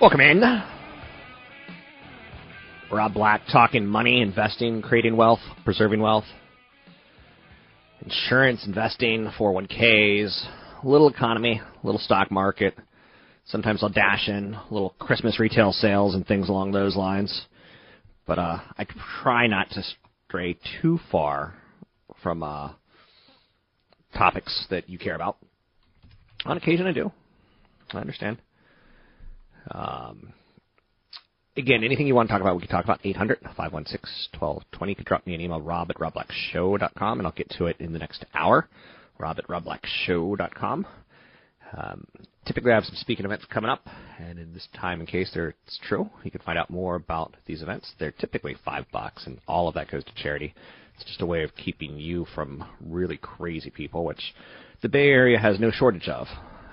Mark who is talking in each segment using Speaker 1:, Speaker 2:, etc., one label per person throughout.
Speaker 1: Welcome in. Rob Black talking money, investing, creating wealth, preserving wealth, insurance, investing, 401ks, little economy, little stock market. Sometimes I'll dash in little Christmas retail sales and things along those lines. But uh, I try not to stray too far from uh, topics that you care about. On occasion, I do. I understand. Um, again, anything you want to talk about, we can talk about 800 516 1220. You can drop me an email, rob at robblackshow.com, and I'll get to it in the next hour. Rob at robblackshow.com. Um, typically, I have some speaking events coming up, and in this time, in case it's true, you can find out more about these events. They're typically five bucks, and all of that goes to charity. It's just a way of keeping you from really crazy people, which the Bay Area has no shortage of,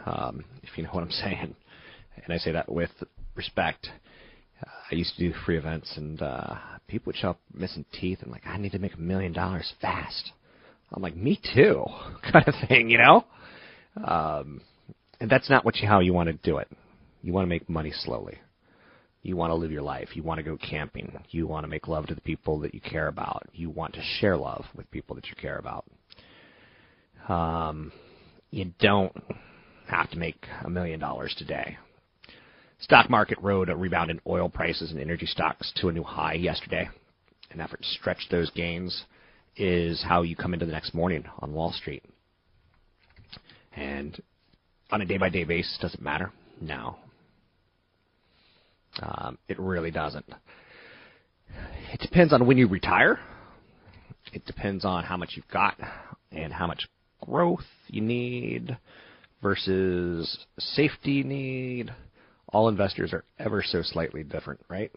Speaker 1: um, if you know what I'm saying and I say that with respect. Uh, I used to do free events, and uh, people would show up missing teeth and like, I need to make a million dollars fast. I'm like, me too, kind of thing, you know. Um, and that's not what you, how you want to do it. You want to make money slowly. You want to live your life. You want to go camping. You want to make love to the people that you care about. You want to share love with people that you care about. Um, you don't have to make a million dollars today. Stock market rode a rebound in oil prices and energy stocks to a new high yesterday. An effort to stretch those gains is how you come into the next morning on Wall Street. And on a day by day basis, does it matter? No. Um, it really doesn't. It depends on when you retire. It depends on how much you've got and how much growth you need versus safety need all investors are ever so slightly different, right?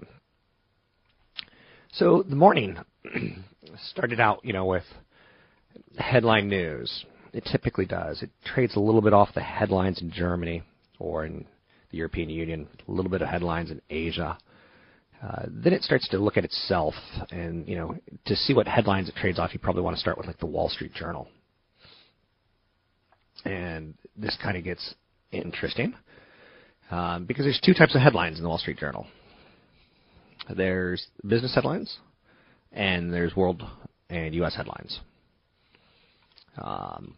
Speaker 1: So the morning started out, you know, with headline news. It typically does. It trades a little bit off the headlines in Germany or in the European Union, a little bit of headlines in Asia. Uh, then it starts to look at itself, and you know, to see what headlines it trades off, you probably want to start with like the Wall Street Journal. And this kind of gets interesting um, because there's two types of headlines in the Wall Street Journal. There's business headlines, and there's world and U.S. headlines. Um,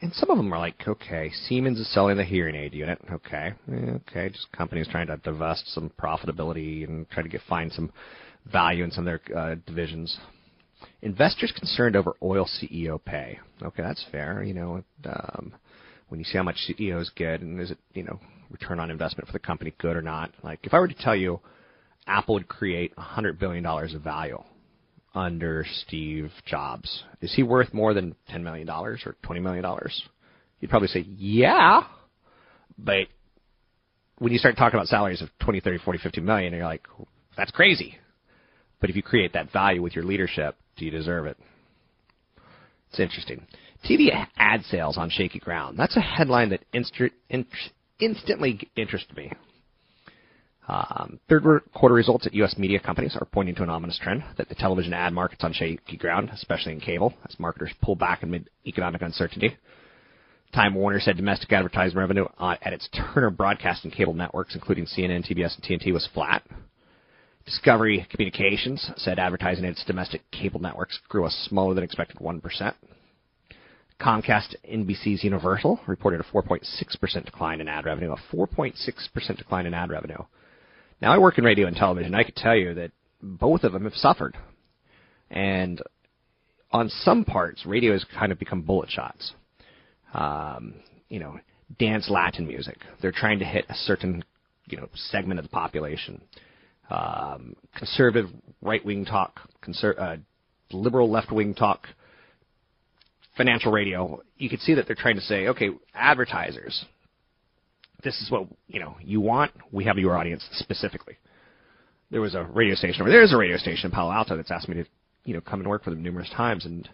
Speaker 1: and some of them are like, okay, Siemens is selling the hearing aid unit. Okay, okay, just companies trying to divest some profitability and try to get find some value in some of their uh, divisions. Investors concerned over oil CEO pay. Okay, that's fair. You know, um, when you see how much CEOs get, and is it you know return on investment for the company good or not? Like if I were to tell you Apple would create $100 billion of value under Steve Jobs, is he worth more than $10 million or $20 million? You'd probably say, yeah. But when you start talking about salaries of 20, 30, 40, 50 million, you're like, that's crazy. But if you create that value with your leadership, do you deserve it? It's interesting. TV ad sales on shaky ground. That's a headline that inst- in- instantly interested me. Um, third quarter results at U.S. media companies are pointing to an ominous trend that the television ad market's on shaky ground, especially in cable, as marketers pull back amid economic uncertainty. Time Warner said domestic advertising revenue at its Turner broadcast and cable networks, including CNN, TBS, and TNT, was flat. Discovery Communications said advertising at its domestic cable networks grew a smaller than expected 1%. Comcast NBC's Universal reported a 4.6% decline in ad revenue, a 4.6% decline in ad revenue. Now, I work in radio and television. I can tell you that both of them have suffered. And on some parts, radio has kind of become bullet shots. Um, you know, dance Latin music. They're trying to hit a certain, you know, segment of the population. Um, conservative right wing talk, conser- uh, liberal left wing talk, financial radio. You can see that they're trying to say, okay, advertisers, this is what you know you want. We have your audience specifically. There was a radio station, or there is a radio station in Palo Alto that's asked me to, you know, come and work for them numerous times, and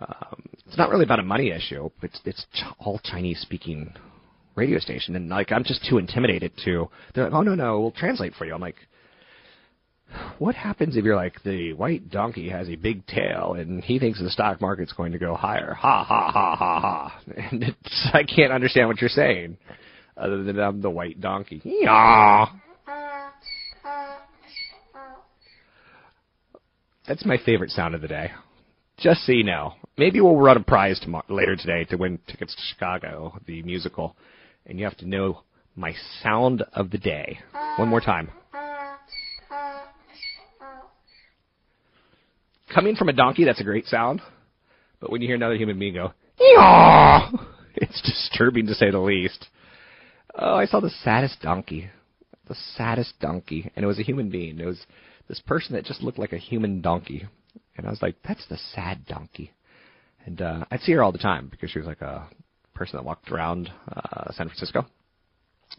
Speaker 1: um, it's not really about a money issue. It's it's all Chinese speaking radio station, and like I'm just too intimidated to. They're like, oh no no, we'll translate for you. I'm like, what happens if you're like the white donkey has a big tail and he thinks the stock market's going to go higher? Ha ha ha ha ha! And it's, I can't understand what you're saying, other than I'm the white donkey. Yeah. That's my favorite sound of the day. Just so you know, maybe we'll run a prize tomorrow, later today to win tickets to Chicago, the musical, and you have to know my sound of the day. One more time. Coming from a donkey, that's a great sound. But when you hear another human being go, Yaw! it's disturbing to say the least. Oh, I saw the saddest donkey. The saddest donkey. And it was a human being. It was this person that just looked like a human donkey. And I was like, that's the sad donkey. And uh, I'd see her all the time because she was like a person that walked around uh, San Francisco.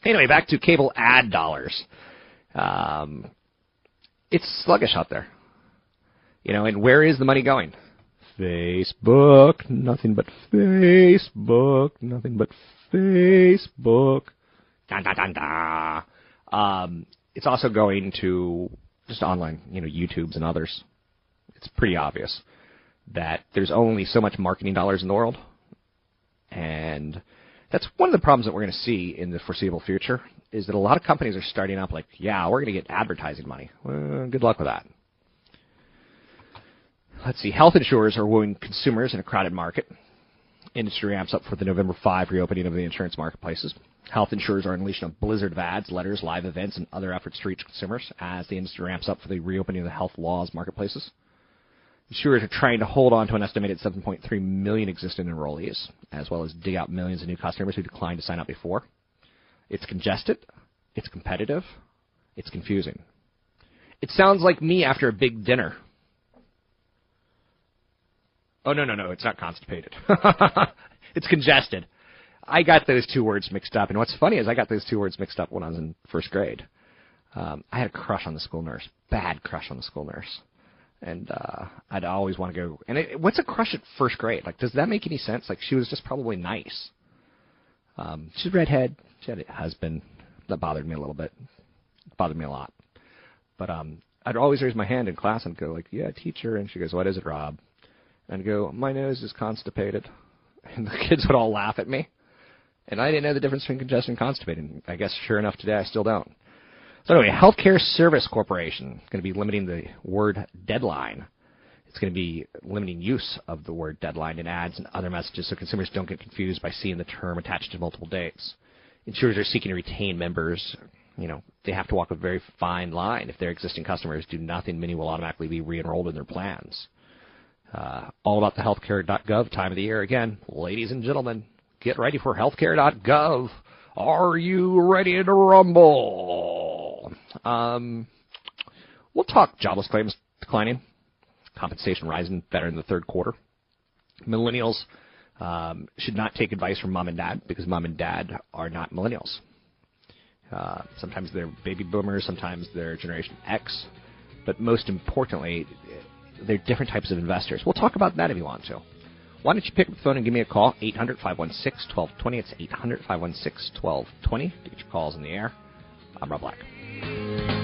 Speaker 1: Anyway, back to cable ad dollars. Um, it's sluggish out there. You know, and where is the money going? Facebook, nothing but Facebook, nothing but Facebook. Da da da da. Um, it's also going to just online, you know, YouTubes and others it's pretty obvious that there's only so much marketing dollars in the world. And that's one of the problems that we're going to see in the foreseeable future is that a lot of companies are starting up like, yeah, we're going to get advertising money. Well, good luck with that. Let's see. Health insurers are wooing consumers in a crowded market. Industry ramps up for the November 5 reopening of the insurance marketplaces. Health insurers are unleashing a blizzard of ads, letters, live events, and other efforts to reach consumers as the industry ramps up for the reopening of the health laws marketplaces. Insurers are trying to hold on to an estimated 7.3 million existing enrollees, as well as dig out millions of new customers who declined to sign up before. It's congested, it's competitive, it's confusing. It sounds like me after a big dinner. Oh, no, no, no, it's not constipated. it's congested. I got those two words mixed up. And what's funny is I got those two words mixed up when I was in first grade. Um, I had a crush on the school nurse, bad crush on the school nurse and uh, I'd always want to go. And it, what's a crush at first grade? Like, does that make any sense? Like, she was just probably nice. Um, she's redhead. She had a husband that bothered me a little bit. It bothered me a lot. But um, I'd always raise my hand in class and go like, "Yeah, teacher," and she goes, "What is it, Rob?" And I'd go, "My nose is constipated," and the kids would all laugh at me. And I didn't know the difference between congestion and constipated. I guess sure enough, today I still don't. So anyway, Healthcare Service Corporation is going to be limiting the word deadline. It's going to be limiting use of the word deadline in ads and other messages so consumers don't get confused by seeing the term attached to multiple dates. Insurers are seeking to retain members. You know, they have to walk a very fine line. If their existing customers do nothing, many will automatically be re-enrolled in their plans. Uh, all about the healthcare.gov time of the year. Again, ladies and gentlemen, get ready for healthcare.gov. Are you ready to rumble? Um, we'll talk jobless claims declining, compensation rising better in the third quarter. Millennials um, should not take advice from mom and dad because mom and dad are not millennials. Uh, sometimes they're baby boomers, sometimes they're Generation X, but most importantly, they're different types of investors. We'll talk about that if you want to. Why don't you pick up the phone and give me a call? 800 516 1220. It's 800 516 1220. Get your calls in the air. I'm Rob Black.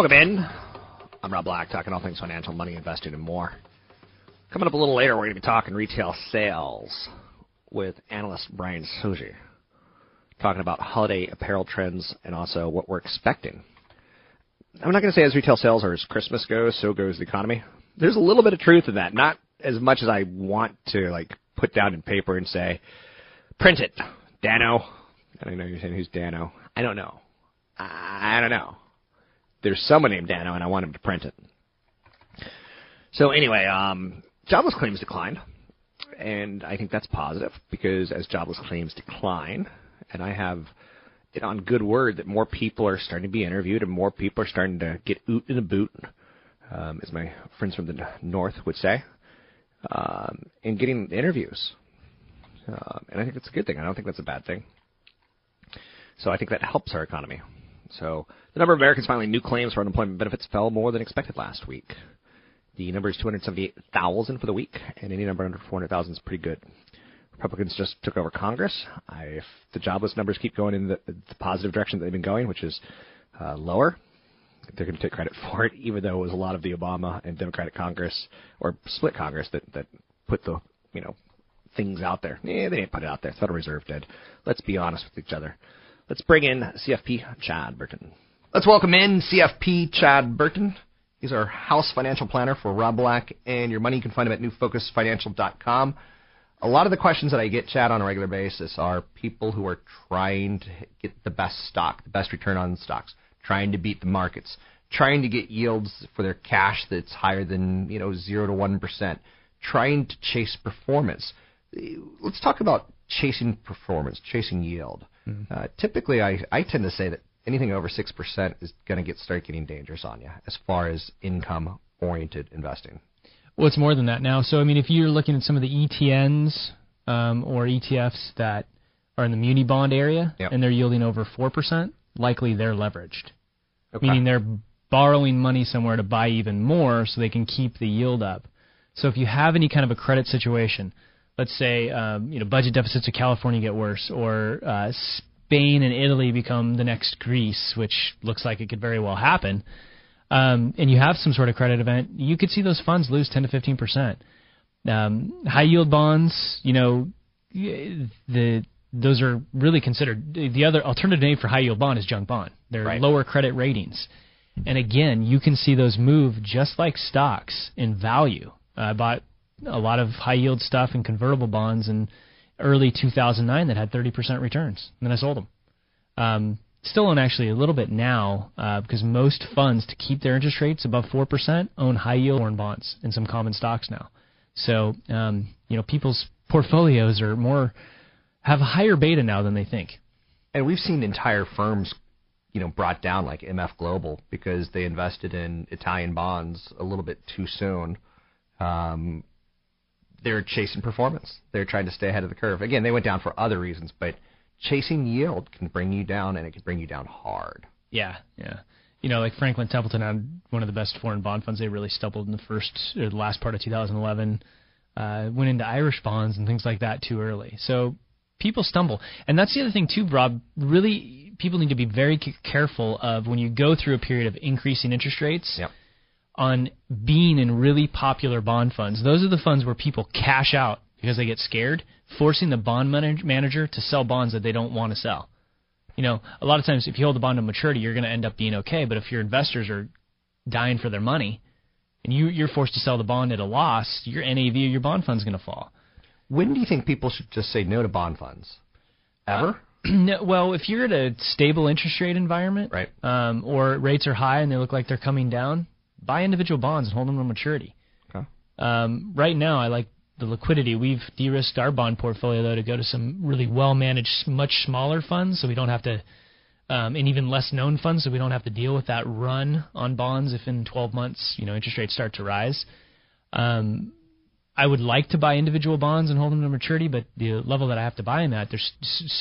Speaker 1: Welcome in. I'm Rob Black, talking all things financial, money, investing, and more. Coming up a little later, we're going to be talking retail sales with analyst Brian Sozzi, talking about holiday apparel trends and also what we're expecting. I'm not going to say as retail sales or as Christmas goes, so goes the economy. There's a little bit of truth in that, not as much as I want to like put down in paper and say, print it, Dano. I don't know you're saying who's Dano. I don't know. I don't know there's someone named Dano, and I want him to print it. So anyway, um, jobless claims declined, and I think that's positive because as jobless claims decline, and I have it on good word that more people are starting to be interviewed and more people are starting to get oot in a boot, um, as my friends from the north would say, um, and getting interviews. Um, and I think that's a good thing. I don't think that's a bad thing. So I think that helps our economy. So the number of Americans filing new claims for unemployment benefits fell more than expected last week. The number is 278,000 for the week, and any number under 400,000 is pretty good. Republicans just took over Congress. I, if the jobless numbers keep going in the, the positive direction that they've been going, which is uh, lower, they're going to take credit for it, even though it was a lot of the Obama and Democratic Congress or split Congress that that put the you know things out there. Yeah, they didn't put it out there. The Federal Reserve did. Let's be honest with each other. Let's bring in CFP Chad Burton.
Speaker 2: Let's welcome in CFP Chad Burton. He's our house financial planner for Rob Black and your money. You can find him at newfocusfinancial.com. A lot of the questions that I get, Chad, on a regular basis are people who are trying to get the best stock, the best return on stocks, trying to beat the markets, trying to get yields for their cash that's higher than you know zero to one percent, trying to chase performance. Let's talk about chasing performance, chasing yield. Mm-hmm. Uh, typically, I, I tend to say that anything over 6% is going to get start getting dangerous on you as far as income oriented investing.
Speaker 3: Well, it's more than that now. So, I mean, if you're looking at some of the ETNs um, or ETFs that are in the muni bond area
Speaker 2: yep.
Speaker 3: and they're yielding over 4%, likely they're leveraged. Okay. Meaning they're borrowing money somewhere to buy even more so they can keep the yield up. So if you have any kind of a credit situation, let's say um, you know budget deficits of California get worse, or uh, Spain and Italy become the next Greece, which looks like it could very well happen, um, and you have some sort of credit event, you could see those funds lose 10 to 15 percent. Um, high yield bonds, you know, the those are really considered. The other alternative name for high yield bond is junk bond. They're
Speaker 2: right.
Speaker 3: lower credit ratings. And again, you can see those move just like stocks in value. I bought a lot of high yield stuff and convertible bonds in early 2009 that had 30% returns. And then I sold them. Um, still own actually a little bit now uh, because most funds to keep their interest rates above 4% own high yield foreign bonds and some common stocks now. So, um, you know, people's portfolios are more, have higher beta now than they think.
Speaker 2: And we've seen entire firms, you know, brought down like MF Global because they invested in Italian bonds a little bit too soon. Um, they're chasing performance. They're trying to stay ahead of the curve. Again, they went down for other reasons, but chasing yield can bring you down, and it can bring you down hard.
Speaker 3: Yeah, yeah. You know, like Franklin Templeton had one of the best foreign bond funds. They really stumbled in the first or the last part of 2011. Uh, went into Irish bonds and things like that too early. So people stumble, and that's the other thing too, Rob. Really, people need to be very careful of when you go through a period of increasing interest rates.
Speaker 2: Yep
Speaker 3: on being in really popular bond funds. Those are the funds where people cash out because they get scared, forcing the bond manag- manager to sell bonds that they don't want to sell. You know, a lot of times if you hold the bond to maturity, you're going to end up being okay. But if your investors are dying for their money, and you you're forced to sell the bond at a loss, your NAV of your bond fund's going to fall.
Speaker 2: When do you think people should just say no to bond funds? Ever?
Speaker 3: No, well, if you're at a stable interest rate environment,
Speaker 2: Right.
Speaker 3: um, or rates are high and they look like they're coming down, buy individual bonds and hold them to maturity.
Speaker 2: Okay.
Speaker 3: Um, right now, I like the liquidity. We've de-risked our bond portfolio though to go to some really well-managed, much smaller funds, so we don't have to, um, and even less known funds, so we don't have to deal with that run on bonds if in 12 months, you know, interest rates start to rise. Um, I would like to buy individual bonds and hold them to maturity, but the level that I have to buy them at, there's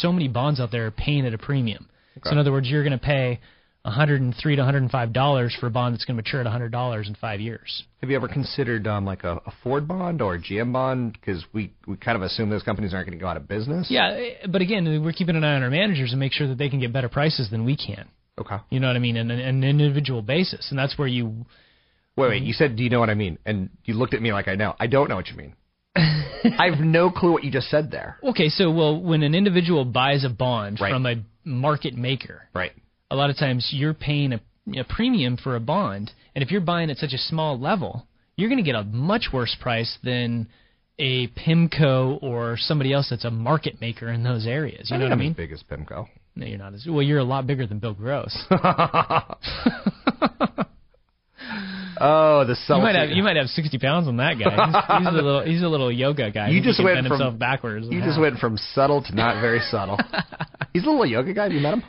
Speaker 3: so many bonds out there paying at a premium. So in other words, you're going to pay 103 to 105 dollars for a bond that's going to mature at 100 dollars in five years.
Speaker 2: Have you ever considered um, like a, a Ford bond or a GM bond? Because we, we kind of assume those companies aren't going to go out of business.
Speaker 3: Yeah, eh, but again, we're keeping an eye on our managers and make sure that they can get better prices than we can.
Speaker 2: Okay.
Speaker 3: You know what I mean? On an, an individual basis, and that's where you.
Speaker 2: Wait, wait. You said, do you know what I mean? And you looked at me like I know. I don't know what you mean. I have no clue what you just said there.
Speaker 3: Okay, so well, when an individual buys a bond
Speaker 2: Right.
Speaker 3: from a market maker,
Speaker 2: Right.
Speaker 3: A lot of times you're paying a, a premium for a bond, and if you're buying at such a small level, you're going to get a much worse price than a PIMCO or somebody else that's a market maker in those areas. You know what I mean?
Speaker 2: as big as PIMCO.
Speaker 3: No, you're not as well. You're a lot bigger than Bill Gross.
Speaker 2: Oh, the
Speaker 3: you might have you might have 60 pounds on that guy. He's, he's a little he's a little yoga guy.
Speaker 2: You
Speaker 3: He
Speaker 2: just went from-
Speaker 3: himself backwards.
Speaker 2: You just
Speaker 3: half.
Speaker 2: went from subtle to not very subtle. He's a little yoga guy. Have you met him?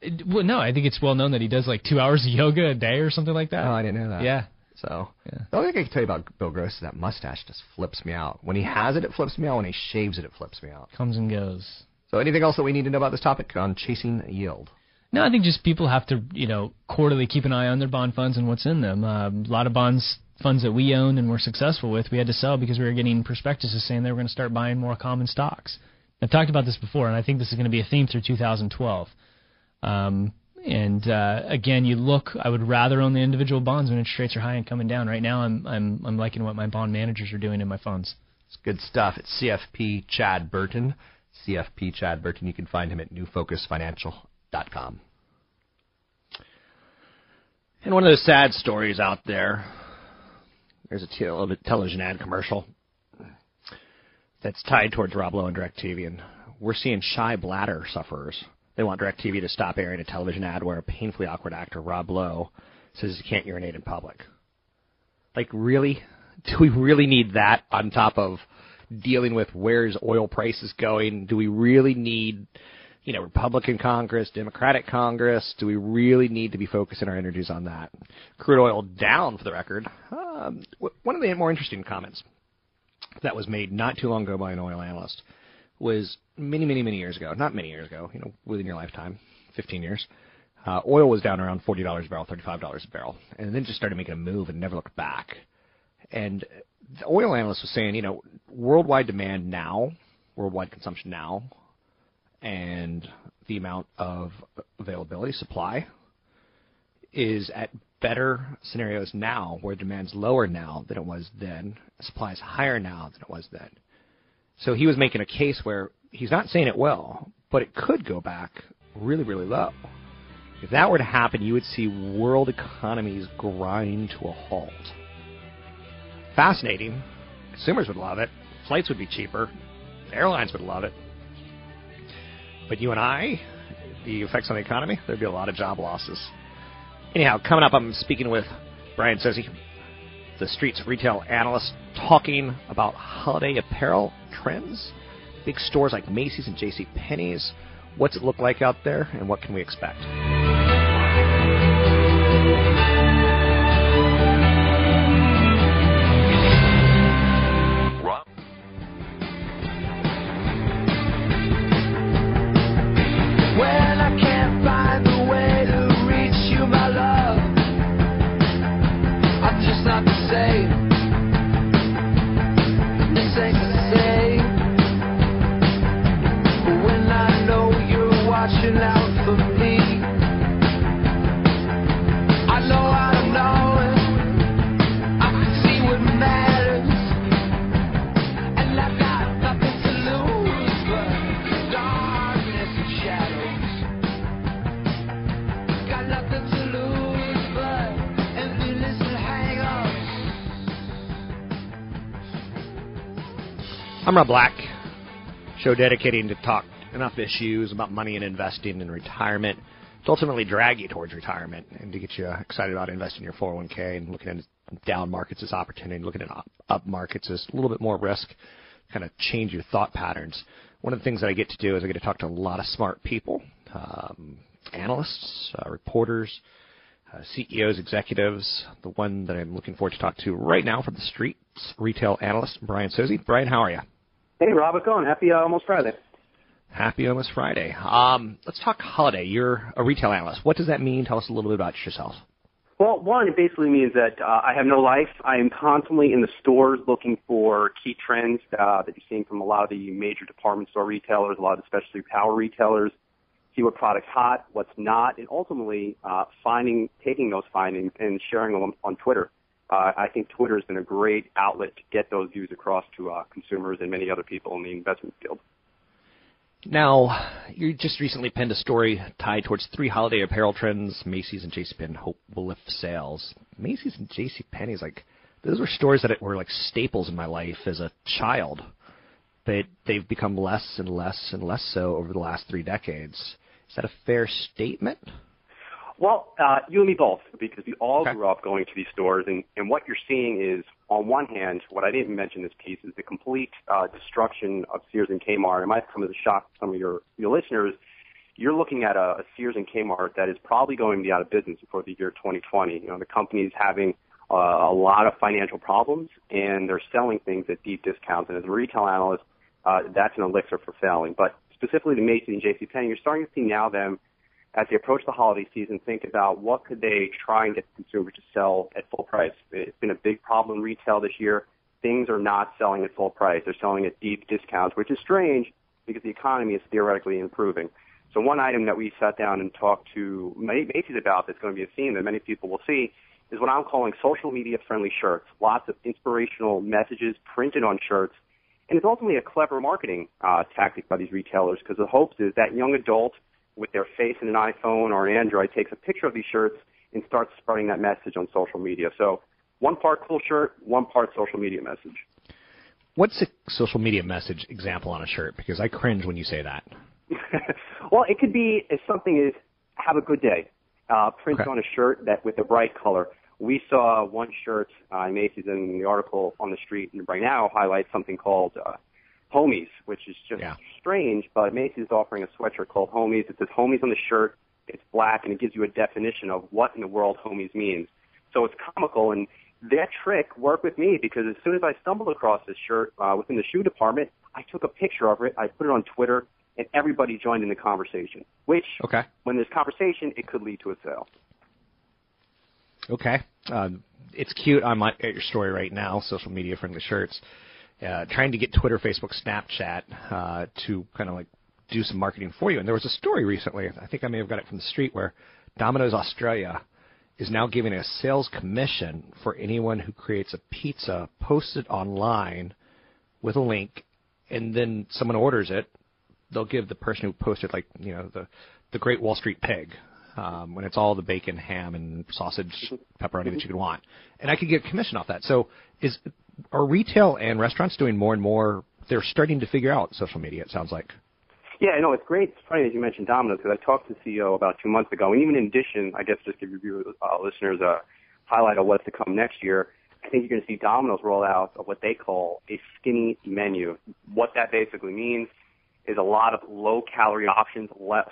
Speaker 3: It- Well, no, I think it's well known that he does like two hours of yoga a day or something like that.
Speaker 2: Oh, I didn't know that.
Speaker 3: Yeah.
Speaker 2: So
Speaker 3: Yeah.
Speaker 2: the only thing I can tell you about Bill Gross is that mustache just flips me out. When he has it, it flips me out. When he shaves it, it flips me out.
Speaker 3: Comes and goes.
Speaker 2: So anything else that we need to know about this topic on chasing yield?
Speaker 3: No, I think just people have to, you know, quarterly keep an eye on their bond funds and what's in them. Um, a lot of bonds funds that we own and were successful with, we had to sell because we were getting prospectuses saying they were going to start buying more common stocks. I've talked about this before, and I think this is going to be a theme through 2012. Um, and uh, again, you look. I would rather own the individual bonds when interest rates are high and coming down. Right now, I'm I'm I'm liking what my bond managers are doing in my funds.
Speaker 2: It's good stuff. It's CFP Chad Burton. CFP Chad Burton. You can find him at newfocusfinancial.com.
Speaker 1: And one of those sad stories out there, there's a te- television ad commercial that's tied towards Rob Lowe and DirecTV, and we're seeing shy bladder sufferers. They want DirecTV to stop airing a television ad where a painfully awkward actor, Rob Lowe, says he can't urinate in public. Like, really? Do we really need that on top of dealing with where's oil prices going? Do we really need, you know, Republican Congress, Democratic Congress? Do we really need to be focusing our energies on that? Crude oil down, for the record. Um, one of the more interesting comments that was made not too long ago by an oil analyst was many, many, many years ago. Not many years ago, you know, within your lifetime, 15 years. Uh, oil was down around $40 a barrel, $35 a barrel, and then just started making a move and never looked back. And the oil analyst was saying, you know, worldwide demand now, worldwide consumption now, and the amount of availability, supply, is at better scenarios now where demand's lower now than it was then, supply is higher now than it was then. So he was making a case where he's not saying it will, but it could go back really, really low. If that were to happen, you would see world economies grind to a halt. Fascinating. Consumers would love it. Flights would be cheaper. Airlines would love it. But you and I, the effects on the economy, there'd be a lot of job losses. Anyhow, coming up, I'm speaking with Brian Sozzi, TheStreet's retail analyst, talking about holiday apparel trends, big stores like Macy's and J.C. Penney's. What's it look like out there, and what can we expect?
Speaker 4: I'm
Speaker 1: Rob Black, show dedicating to talk enough issues about money and investing and retirement to ultimately drag you towards retirement and to get you excited about investing in your 401k and looking at down markets as opportunity, looking at up, markets as a little bit more risk, kind of change your thought patterns. One of the things that I get to do is I get to talk to a lot of smart people, um, analysts, uh, reporters, uh, CEOs, executives. The one that I'm looking forward to talk to right now from TheStreet's, retail analyst Brian Sozzi. Brian, how are you?
Speaker 5: Hey, Rob, going? Happy uh, almost Friday.
Speaker 1: Happy almost Friday. Um, let's talk holiday. You're a retail analyst. What does that mean? Tell us a little bit about yourself.
Speaker 5: Well, one, it basically means that uh, I have no life. I am constantly in the stores looking for key trends uh, that you're seeing from a lot of the major department store retailers, a lot of the specialty apparel retailers, see what product's hot, what's not, and ultimately uh, finding, taking those findings and sharing them on Twitter. Uh, I think Twitter has been a great outlet to get those views across to uh, consumers and many other people in the investment field.
Speaker 1: Now, you just recently penned a story tied towards three holiday apparel trends Macy's and JCPenney hope will lift sales. Macy's and JCPenney is like those were stores that were like staples in my life as a child, but they've become less and less and less so over the last three decades. Is that a fair statement?
Speaker 5: Well, uh, you and me both, because we all okay. grew up going to these stores, and, and what you're seeing is, on one hand, what I didn't mention in this piece is the complete uh, destruction of Sears and Kmart. It might come as a shock to some of your, your listeners. You're looking at a, a Sears and Kmart that is probably going to be out of business before the year 2020. You know, the company is having uh, a lot of financial problems, and they're selling things at deep discounts. And as a retail analyst, uh, that's an elixir for failing. But specifically to Macy's and JCPenney, you're starting to see now them as they approach the holiday season, think about what could they try and get the consumer to sell at full price. It's been a big problem in retail this year. Things are not selling at full price. They're selling at deep discounts, which is strange because the economy is theoretically improving. So one item that we sat down and talked to Macy's about that's going to be a theme that many people will see is what I'm calling social media friendly shirts. Lots of inspirational messages printed on shirts. And it's ultimately a clever marketing uh, tactic by these retailers because the hopes is that young adult – with their face in an iPhone or an Android takes a picture of these shirts and starts spreading that message on social media. So one part cool shirt, one part social media message.
Speaker 1: What's a social media message example on a shirt? Because I cringe when you say that.
Speaker 5: well, it could be as something is "Have a good day," uh, print okay. on a shirt that with a bright color. We saw one shirt uh, Macy's in the article on TheStreet and right now highlights something called uh, Homies, which is just yeah. strange, but Macy's is offering a sweatshirt called Homies. It says Homies on the shirt. It's black, and it gives you a definition of what in the world Homies means. So it's comical, and that trick worked with me because as soon as I stumbled across this shirt uh, within the shoe department, I took a picture of it, I put it on Twitter, and everybody joined in the conversation. Which,
Speaker 1: okay.
Speaker 5: when there's conversation, it could lead to a sale.
Speaker 1: Okay, um, it's cute. I'm at your story right now. Social media friendly shirts uh, trying to get Twitter, Facebook, Snapchat uh, to kind of like do some marketing for you. And there was a story recently, I think I may have got it from TheStreet, where Domino's Australia is now giving a sales commission for anyone who creates a pizza posted online with a link, and then someone orders it. They'll give the person who posted, like you know, the the Great Wall Street Pig, um, when it's all the bacon, ham, and sausage, pepperoni that you could want, and I could get commission off that. So, is are retail and restaurants doing more and more? They're starting to figure out social media. It sounds like.
Speaker 5: Yeah, no, it's great. It's funny that you mentioned Domino's because I talked to the CEO about two months ago, and even in addition, I guess just to give your uh, listeners a highlight of what's to come next year. I think you're going to see Domino's roll out what they call a skinny menu. What that basically means is a lot of low calorie options, less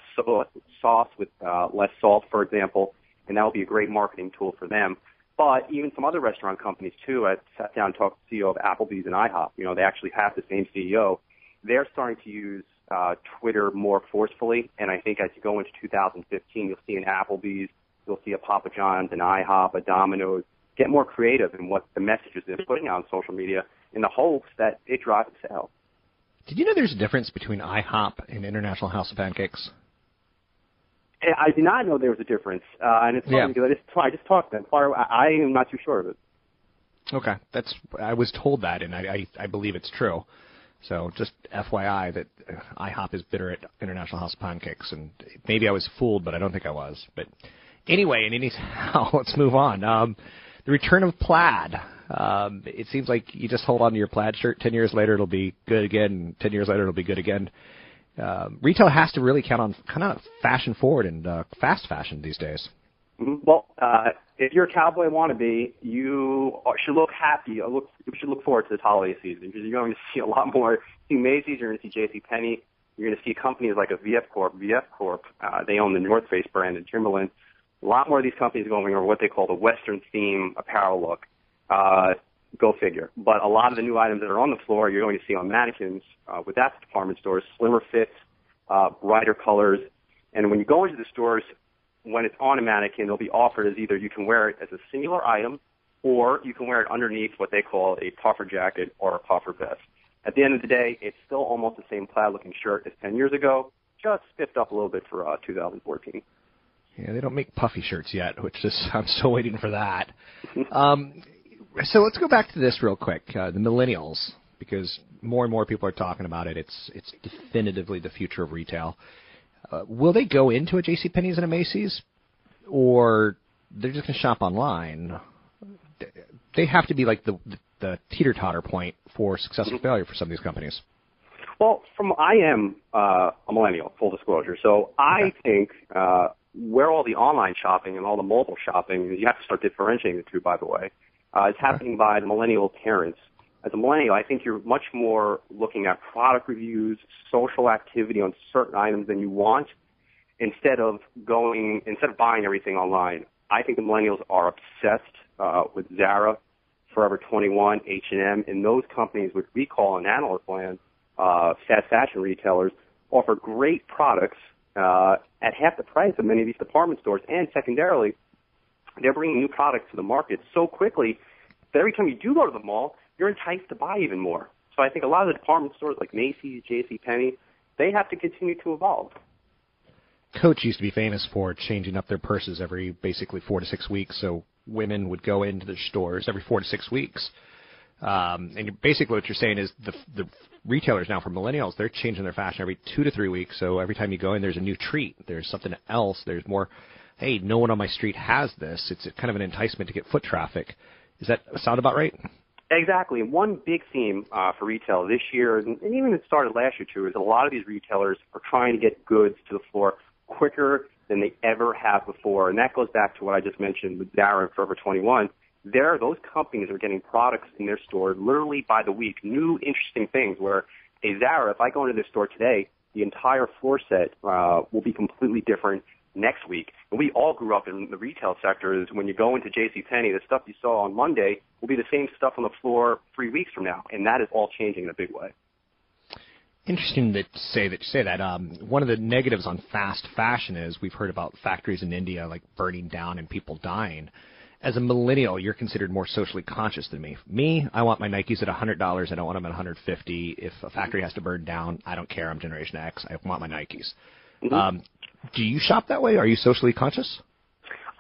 Speaker 5: sauce with uh, less salt, for example, and that will be a great marketing tool for them. But even some other restaurant companies too. I sat down and talked to the CEO of Applebee's and IHOP. You know, they actually have the same CEO. They're starting to use uh, Twitter more forcefully, and I think as you go into 2015, you'll see an Applebee's, you'll see a Papa John's, an IHOP, a Domino's get more creative in what the messages they're putting out on social media in the hopes that it drives sales.
Speaker 1: Did you know there's a difference between IHOP and International House of Pancakes?
Speaker 5: I did not know there was a difference, uh, and it's funny yeah. because I just I just talked them. I, I am not too sure of it.
Speaker 1: Okay, that's I was told that, and I I, I believe it's true. So just FYI that IHOP is bitter at International House of Pancakes, and maybe I was fooled, but I don't think I was. But anyway, and anyhow, let's move on. Um, the return of plaid Um, it seems like you just hold on to your plaid shirt. Ten years later, it'll be good again. Ten years later, it'll be good again. Uh, retail has to really count on kind of fashion forward and uh, fast fashion these days.
Speaker 5: Mm-hmm. Well, uh, if you're a cowboy wannabe, you should look happy. Uh, look, you should look forward to this holiday season because you're going to see a lot more. See Macy's, you're going to see J.C. Penney. You're going to see companies like a VF Corp. VF Corp. Uh, they own the North Face brand and Timberland. A lot more of these companies going over what they call the Western theme apparel look. Uh, go figure. But a lot of the new items that are on the floor, you're going to see on mannequins uh, with that department stores, slimmer fits, uh, brighter colors. And when you go into the stores, when it's on a mannequin, they'll be offered as either you can wear it as a singular item or you can wear it underneath what they call a puffer jacket or a puffer vest. At the end of the day, it's still almost the same plaid looking shirt as 10 years ago, just spiffed up a little bit for uh, 2014.
Speaker 1: Yeah, they don't make puffy shirts yet, which is I'm still waiting for that. um, so let's go back to this real quick. Uh, the millennials, because more and more people are talking about it. It's it's definitively the future of retail. Uh, will they go into a J.C. Penney's and a Macy's, or they're just going to shop online? They have to be like the the, teeter totter point for success or failure for some of these companies.
Speaker 5: Well, from I am uh, a millennial, full disclosure. So I think uh, where all the online shopping and all the mobile shopping, you have to start differentiating the two. By the way, uh, is happening by the millennial parents. As a millennial, I think you're much more looking at product reviews, social activity on certain items than you want, instead of going instead of buying everything online. I think the millennials are obsessed uh, with Zara, Forever 21, H&M, and those companies, which we call in analyst land, uh, fast fashion retailers, offer great products uh, at half the price of many of these department stores. And secondarily, they're bringing new products to the market so quickly that every time you do go to the mall, you're enticed to buy even more. So I think a lot of the department stores like Macy's, J.C. Penney, they have to continue to evolve.
Speaker 1: Coach used to be famous for changing up their purses every basically four to six weeks, so women would go into their stores every four to six weeks. Um, and basically, what you're saying is the the retailers now for millennials they're changing their fashion every two to three weeks. So every time you go in, there's a new treat. There's something else. There's more. Hey, no one on my street has this. It's kind of an enticement to get foot traffic. Is that sound about right?
Speaker 5: Exactly. One big theme uh, for retail this year, and even it started last year too, is a lot of these retailers are trying to get goods to the floor quicker than they ever have before, and that goes back to what I just mentioned with Zara and Forever 21. There, those companies are getting products in their store literally by the week, new interesting things. Where a Zara, if I go into their store today, the entire floor set uh, will be completely different next week. And we all grew up in the retail sector. Is When you go into J.C. Penney, the stuff you saw on Monday will be the same stuff on the floor three weeks from now, and that is all changing in a big way.
Speaker 1: Interesting to say that you say that. Um, one of the negatives on fast fashion is we've heard about factories in India like burning down and people dying. As a millennial, you're considered more socially conscious than me. Me, I want my Nikes at $100. I don't want them at 150. If a factory has to burn down, I don't care. I'm Generation X. I want my Nikes.
Speaker 5: Mm-hmm.
Speaker 1: Um, do you shop that way? Are you socially conscious?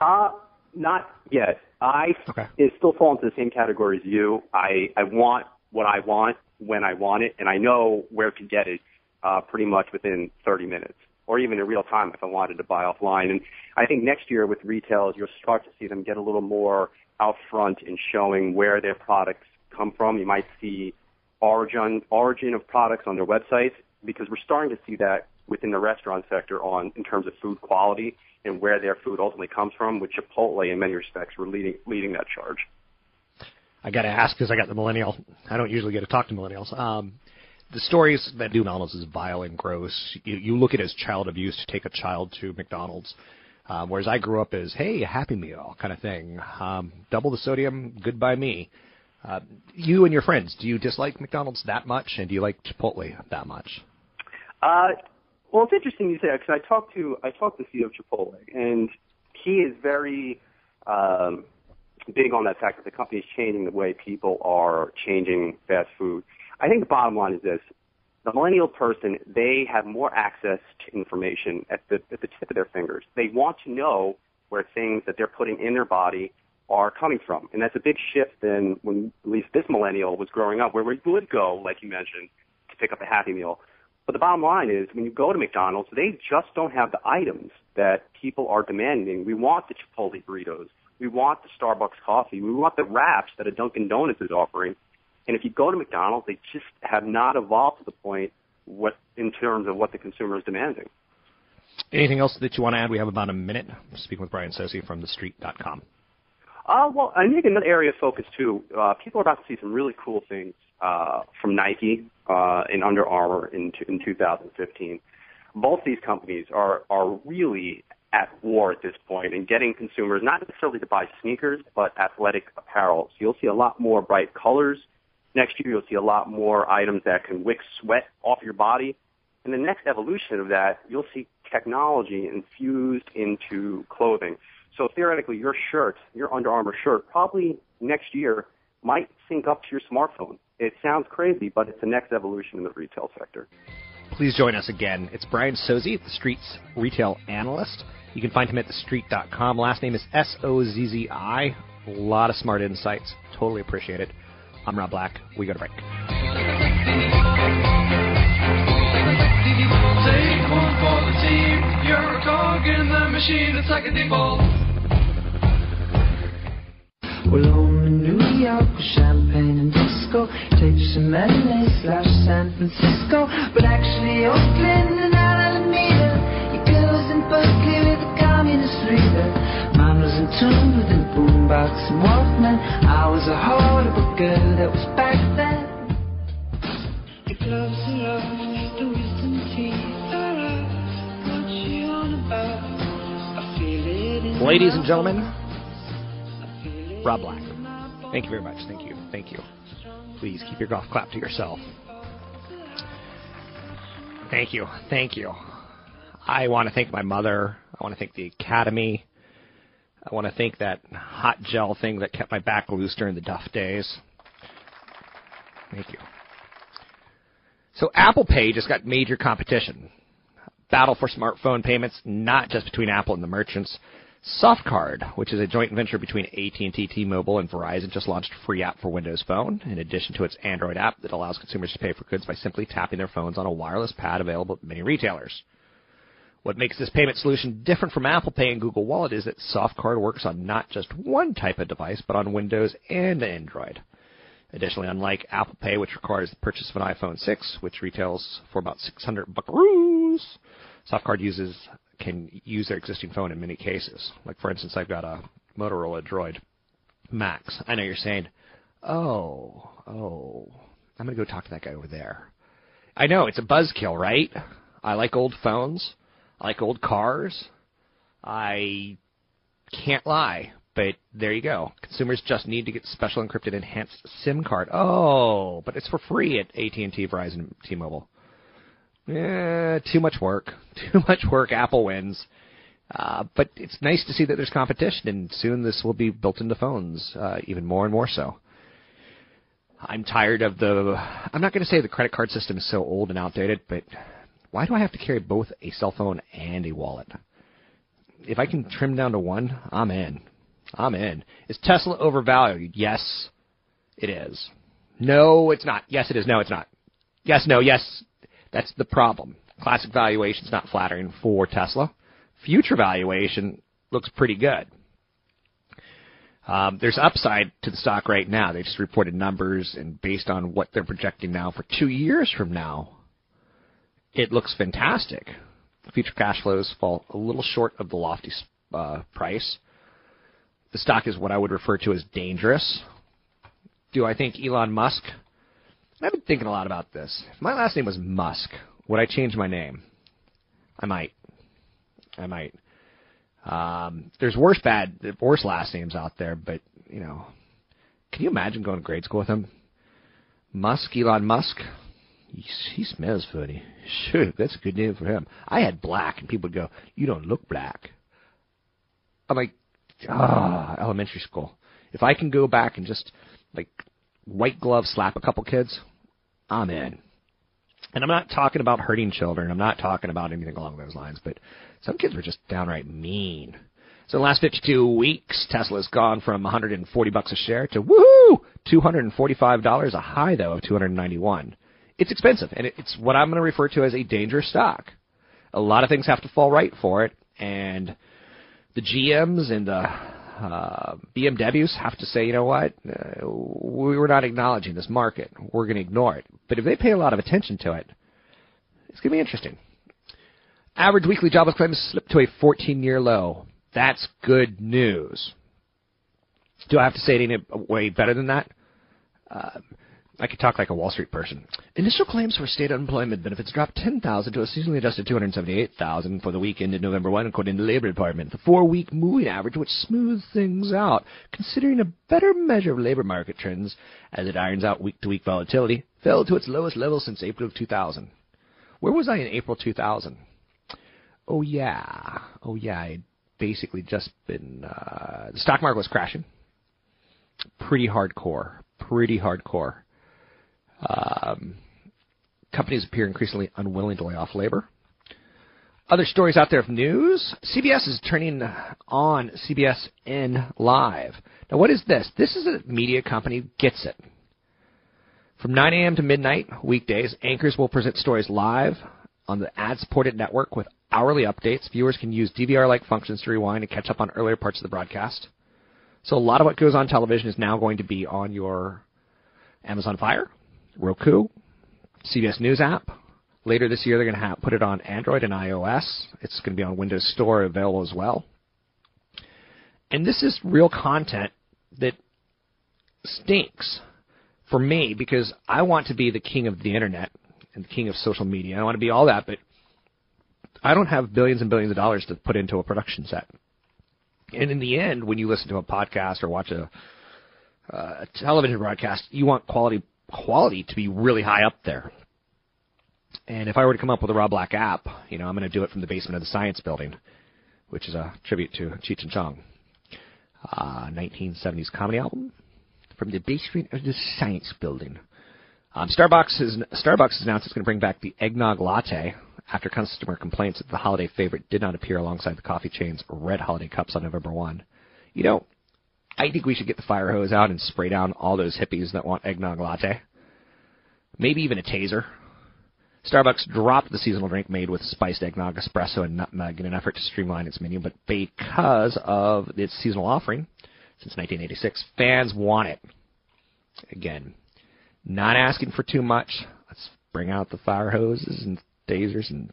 Speaker 5: Uh, not yet. I
Speaker 1: okay.
Speaker 5: it still fall into the same category as you. I I want what I want when I want it, and I know where to get it uh, pretty much within 30 minutes, or even in real time if I wanted to buy offline. And I think next year with retailers, you'll start to see them get a little more out front in showing where their products come from. You might see origin origin of products on their websites because we're starting to see that within the restaurant sector on in terms of food quality and where their food ultimately comes from. With Chipotle, in many respects, we're leading leading that charge.
Speaker 1: I got to ask because I got the millennial. I don't usually get to talk to millennials. Um, the stories that do McDonald's is vile and gross. You, you look at it as child abuse to take a child to McDonald's. Um, whereas I grew up as, hey, a Happy Meal kind of thing. Um, double the sodium, good by me. Uh, you and your friends, do you dislike McDonald's that much, and do you like Chipotle that much?
Speaker 5: Uh, well, it's interesting you say that because I talked to I talked to CEO Chipotle, and he is very um, big on that fact that the company is changing the way people are changing fast food. I think the bottom line is this: the millennial person they have more access to information at the at the tip of their fingers. They want to know where things that they're putting in their body are coming from, and that's a big shift than when at least this millennial was growing up, where we would go, like you mentioned, to pick up a Happy Meal. But the bottom line is, when you go to McDonald's, they just don't have the items that people are demanding. We want the Chipotle burritos. We want the Starbucks coffee. We want the wraps that a Dunkin' Donuts is offering. And if you go to McDonald's, they just have not evolved to the point what in terms of what the consumer is demanding.
Speaker 1: Anything else that you want to add? We have about a minute. I'm speaking with Brian Sozzi from TheStreet.com.
Speaker 5: Uh, well, I think another area of focus too. Uh, people are about to see some really cool things uh, from Nike uh, and Under Armour in, in 2015. Both these companies are are really at war at this point and getting consumers not necessarily to buy sneakers but athletic apparel. So you'll see a lot more bright colors. Next year, you'll see a lot more items that can wick sweat off your body. And the next evolution of that, you'll see technology infused into clothing. So theoretically, your shirt, your Under Armour shirt, probably next year might sync up to your smartphone. It sounds crazy, but it's the next evolution in the retail sector.
Speaker 1: Please join us again. It's Brian Sozzi, TheStreet's retail analyst. You can find him at thestreet.com. Last name is S O Z Z I. A lot of smart insights. Totally appreciate it. I'm Rob Black. We go to break.
Speaker 6: Well, home in New York with champagne and disco. LA slash San Francisco. But actually, Oakland and Alameda. Your in Berkeley with the communist leader. Mine was in tune with boombox and Walkman. I was a horrible girl that was back then. Off, the wisdom teeth are you on about?
Speaker 1: Ladies and gentlemen, Rob Black. Thank you very much. Thank you. Thank you. Please keep your golf clap to yourself. Thank you. Thank you. I want to thank my mother. I want to thank the Academy. I want to thank that hot gel thing that kept my back loose during the Duff days. Thank you. So Apple Pay just got major competition. Battle for smartphone payments, not just between Apple and the merchants. SoftCard, which is a joint venture between AT&T, T-Mobile, and Verizon, just launched a free app for Windows Phone, in addition to its Android app that allows consumers to pay for goods by simply tapping their phones on a wireless pad available at many retailers. What makes this payment solution different from Apple Pay and Google Wallet is that SoftCard works on not just one type of device, but on Windows and Android. Additionally, unlike Apple Pay, which requires the purchase of an iPhone 6, which retails for about 600 buckaroos, SoftCard users can use their existing phone in many cases. Like, for instance, I've got a Motorola Droid Maxx. I know you're saying, oh, oh, I'm going to go talk to that guy over there. I know, it's a buzzkill, right? I like old phones. I like old cars. I can't lie, but there you go. Consumers just need to get special encrypted enhanced SIM card. Oh, but it's for free at AT&T, Verizon, T-Mobile. Eh, too much work. Too much work. Apple wins. Uh, but it's nice to see that there's competition, and soon this will be built into phones, uh, even more and more so. I'm tired of the. I'm not going to say the credit card system is so old and outdated, but why do I have to carry both a cell phone and a wallet? If I can trim down to one, I'm in. I'm in. Is Tesla overvalued? Yes, it is. No, it's not. Yes, it is. No, it's not. Yes, no, yes. That's the problem. Classic valuation is not flattering for Tesla. Future valuation looks pretty good. Um, there's upside to the stock right now. They just reported numbers, and based on what they're projecting now for two years from now, it looks fantastic. Future cash flows fall a little short of the lofty uh, price. The stock is what I would refer to as dangerous. Do I think Elon Musk? I've been thinking a lot about this. If my last name was Musk, would I change my name? I might. I might. Um, there's worse bad, worse last names out there, but you know, can you imagine going to grade school with him? Musk, Elon Musk. He, he smells funny. Sure, that's a good name for him. I had black, and people would go, "You don't look black." I'm like, ah, elementary school. If I can go back and just like white glove slap a couple kids, I'm in. And I'm not talking about hurting children. I'm not talking about anything along those lines. But some kids were just downright mean. So in the last 52 weeks, Tesla's gone from 140 bucks a share to woohoo, 245 dollars, a high though of 291. It's expensive, and it's what I'm going to refer to as a dangerous stock. A lot of things have to fall right for it, and the GMs and the Uh, BMWs have to say, you know what, uh, we were not acknowledging this market. We're going to ignore it. But if they pay a lot of attention to it, it's going to be interesting. Average weekly jobless claims slipped to a 14-year low. That's good news. Do I have to say it any way better than that? Uh, I could talk like a Wall Street person. Initial claims for state unemployment benefits dropped 10,000 to a seasonally adjusted 278,000 for the week ended November 1, according to the Labor Department. The four-week moving average, which smooths things out, considering a better measure of labor market trends as it irons out week-to-week volatility, fell to its lowest level since April of 2000. Where was I in April 2000? Oh yeah, oh yeah, I'd basically just been. Uh, the stock market was crashing. Pretty hardcore, pretty hardcore. Um, companies appear increasingly unwilling to lay off labor. Other stories out there of news. CBS is turning on CBSN Live. Now, what is this? This is a media company gets it. From 9 a.m. to midnight weekdays, anchors will present stories live on the ad-supported network with hourly updates. Viewers can use DVR-like functions to rewind and catch up on earlier parts of the broadcast. So a lot of what goes on television is now going to be on your Amazon Fire, Roku, CBS News app. Later this year, they're going to have, put it on Android and iOS. It's going to be on Windows Store available as well. And this is real content that stinks for me because I want to be the king of the internet and the king of social media. I want to be all that, but I don't have billions and billions of dollars to put into a production set. And in the end, when you listen to a podcast or watch a, uh, a television broadcast, you want quality quality to be really high up there. And if I were to come up with a Rob Black app, you know, I'm going to do it from the basement of the Science Building, which is a tribute to Cheech and Chong. Uh, 1970s comedy album from the basement of the Science Building. Um, Starbucks has Starbucks has announced it's going to bring back the eggnog latte after customer complaints that the holiday favorite did not appear alongside the coffee chain's red holiday cups on November 1. You know, I think we should get the fire hose out and spray down all those hippies that want eggnog latte. Maybe even a taser. Starbucks dropped the seasonal drink made with spiced eggnog, espresso, and nutmeg in an effort to streamline its menu, but because of its seasonal offering since 1986, fans want it. Again, not asking for too much. Let's bring out the fire hoses and tasers and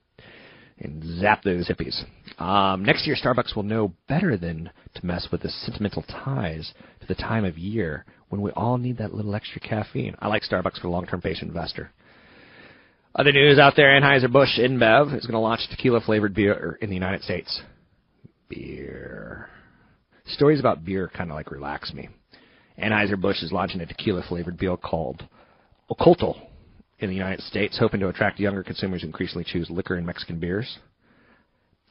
Speaker 1: and zap those hippies. Um, next year, Starbucks will know better than to mess with the sentimental ties to the time of year when we all need that little extra caffeine. I like Starbucks for long-term patient investor. Other news out there, Anheuser-Busch InBev is going to launch tequila-flavored beer in the United States. Beer. Stories about beer kind of like relax me. Anheuser-Busch is launching a tequila-flavored beer called Oculto in the United States, hoping to attract younger consumers who increasingly choose liquor and Mexican beers.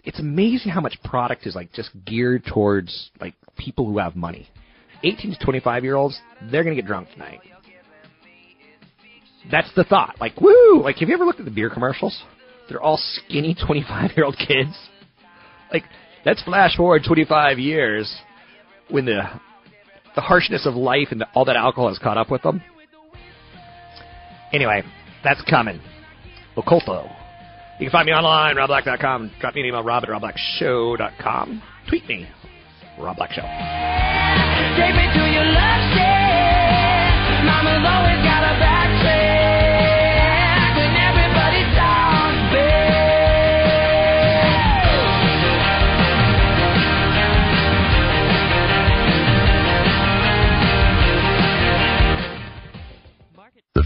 Speaker 1: It's amazing how much product is like just geared towards like people who have money. 18 to 25 year olds, they're going to get drunk tonight. That's the thought. Like, woo! Like, have you ever looked at the beer commercials? They're all skinny 25 year old kids. Like, let's flash forward 25 years when the the harshness of life and all that alcohol has caught up with them. Anyway, that's coming. Oculto. You can find me online, robblack.com. Drop me an email, rob at robblackshow.com. Tweet me, Rob Black Show.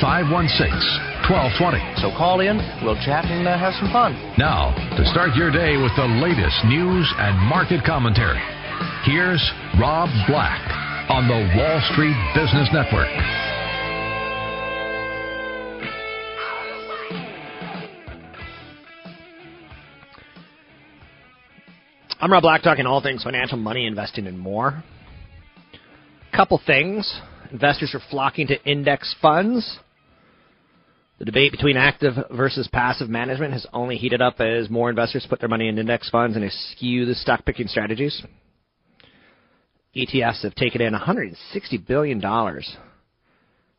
Speaker 7: 516 1220.
Speaker 8: So call in, we'll chat and uh, have some fun.
Speaker 7: Now, to start your day with the latest news and market commentary, Here's Rob Black on the Wall Street Business Network.
Speaker 1: I'm Rob Black, talking all things financial, money, investing, and more. Couple things. Investors are flocking to index funds. The debate between active versus passive management has only heated up as more investors put their money in index funds and eschew the stock picking strategies. ETFs have taken in $160 billion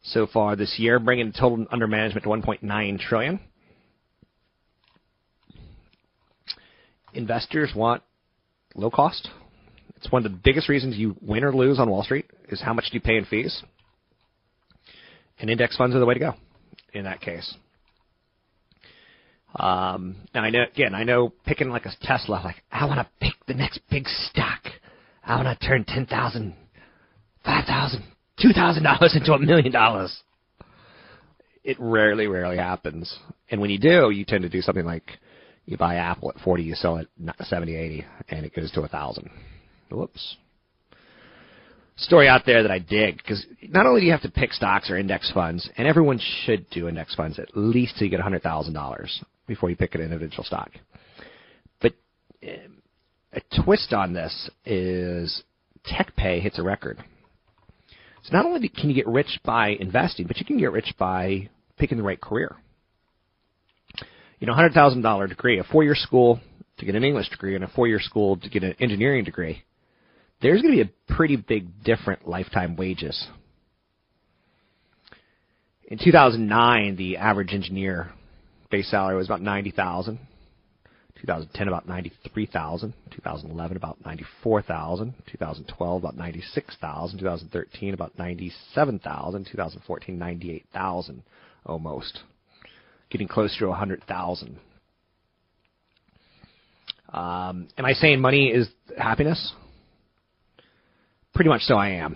Speaker 1: so far this year, bringing the total under management to 1.9 trillion. Investors want low cost. It's one of the biggest reasons you win or lose on Wall Street is how much do you pay in fees. And index funds are the way to go in that case. Um, now I know again, I know picking like a Tesla, like I want to pick the next big stock. I want to turn ten thousand, five thousand, two thousand dollars into a million dollars. It rarely, rarely happens. And when you do, you tend to do something like you buy Apple at 40, you sell it 70, 80, and it goes to a thousand. Whoops. Story out there that I dig because not only do you have to pick stocks or index funds, and everyone should do index funds at least till you get hundred thousand dollars before you pick an individual stock. But um, a twist on this is TechPay hits a record. So not only can you get rich by investing, but you can get rich by picking the right career you know, hundred thousand dollar degree, a four year school to get an English degree, and a four year school to get an engineering degree, there's going to be a pretty big different lifetime wages. In 2009, the average engineer base salary was about 90,000. 2010 about 93,000, 2011 about 94,000, 2012 about 96,000, 2013 about 97,000, 2014 98,000 almost getting close to 100,000. Um, am I saying money is happiness? Pretty much so I am,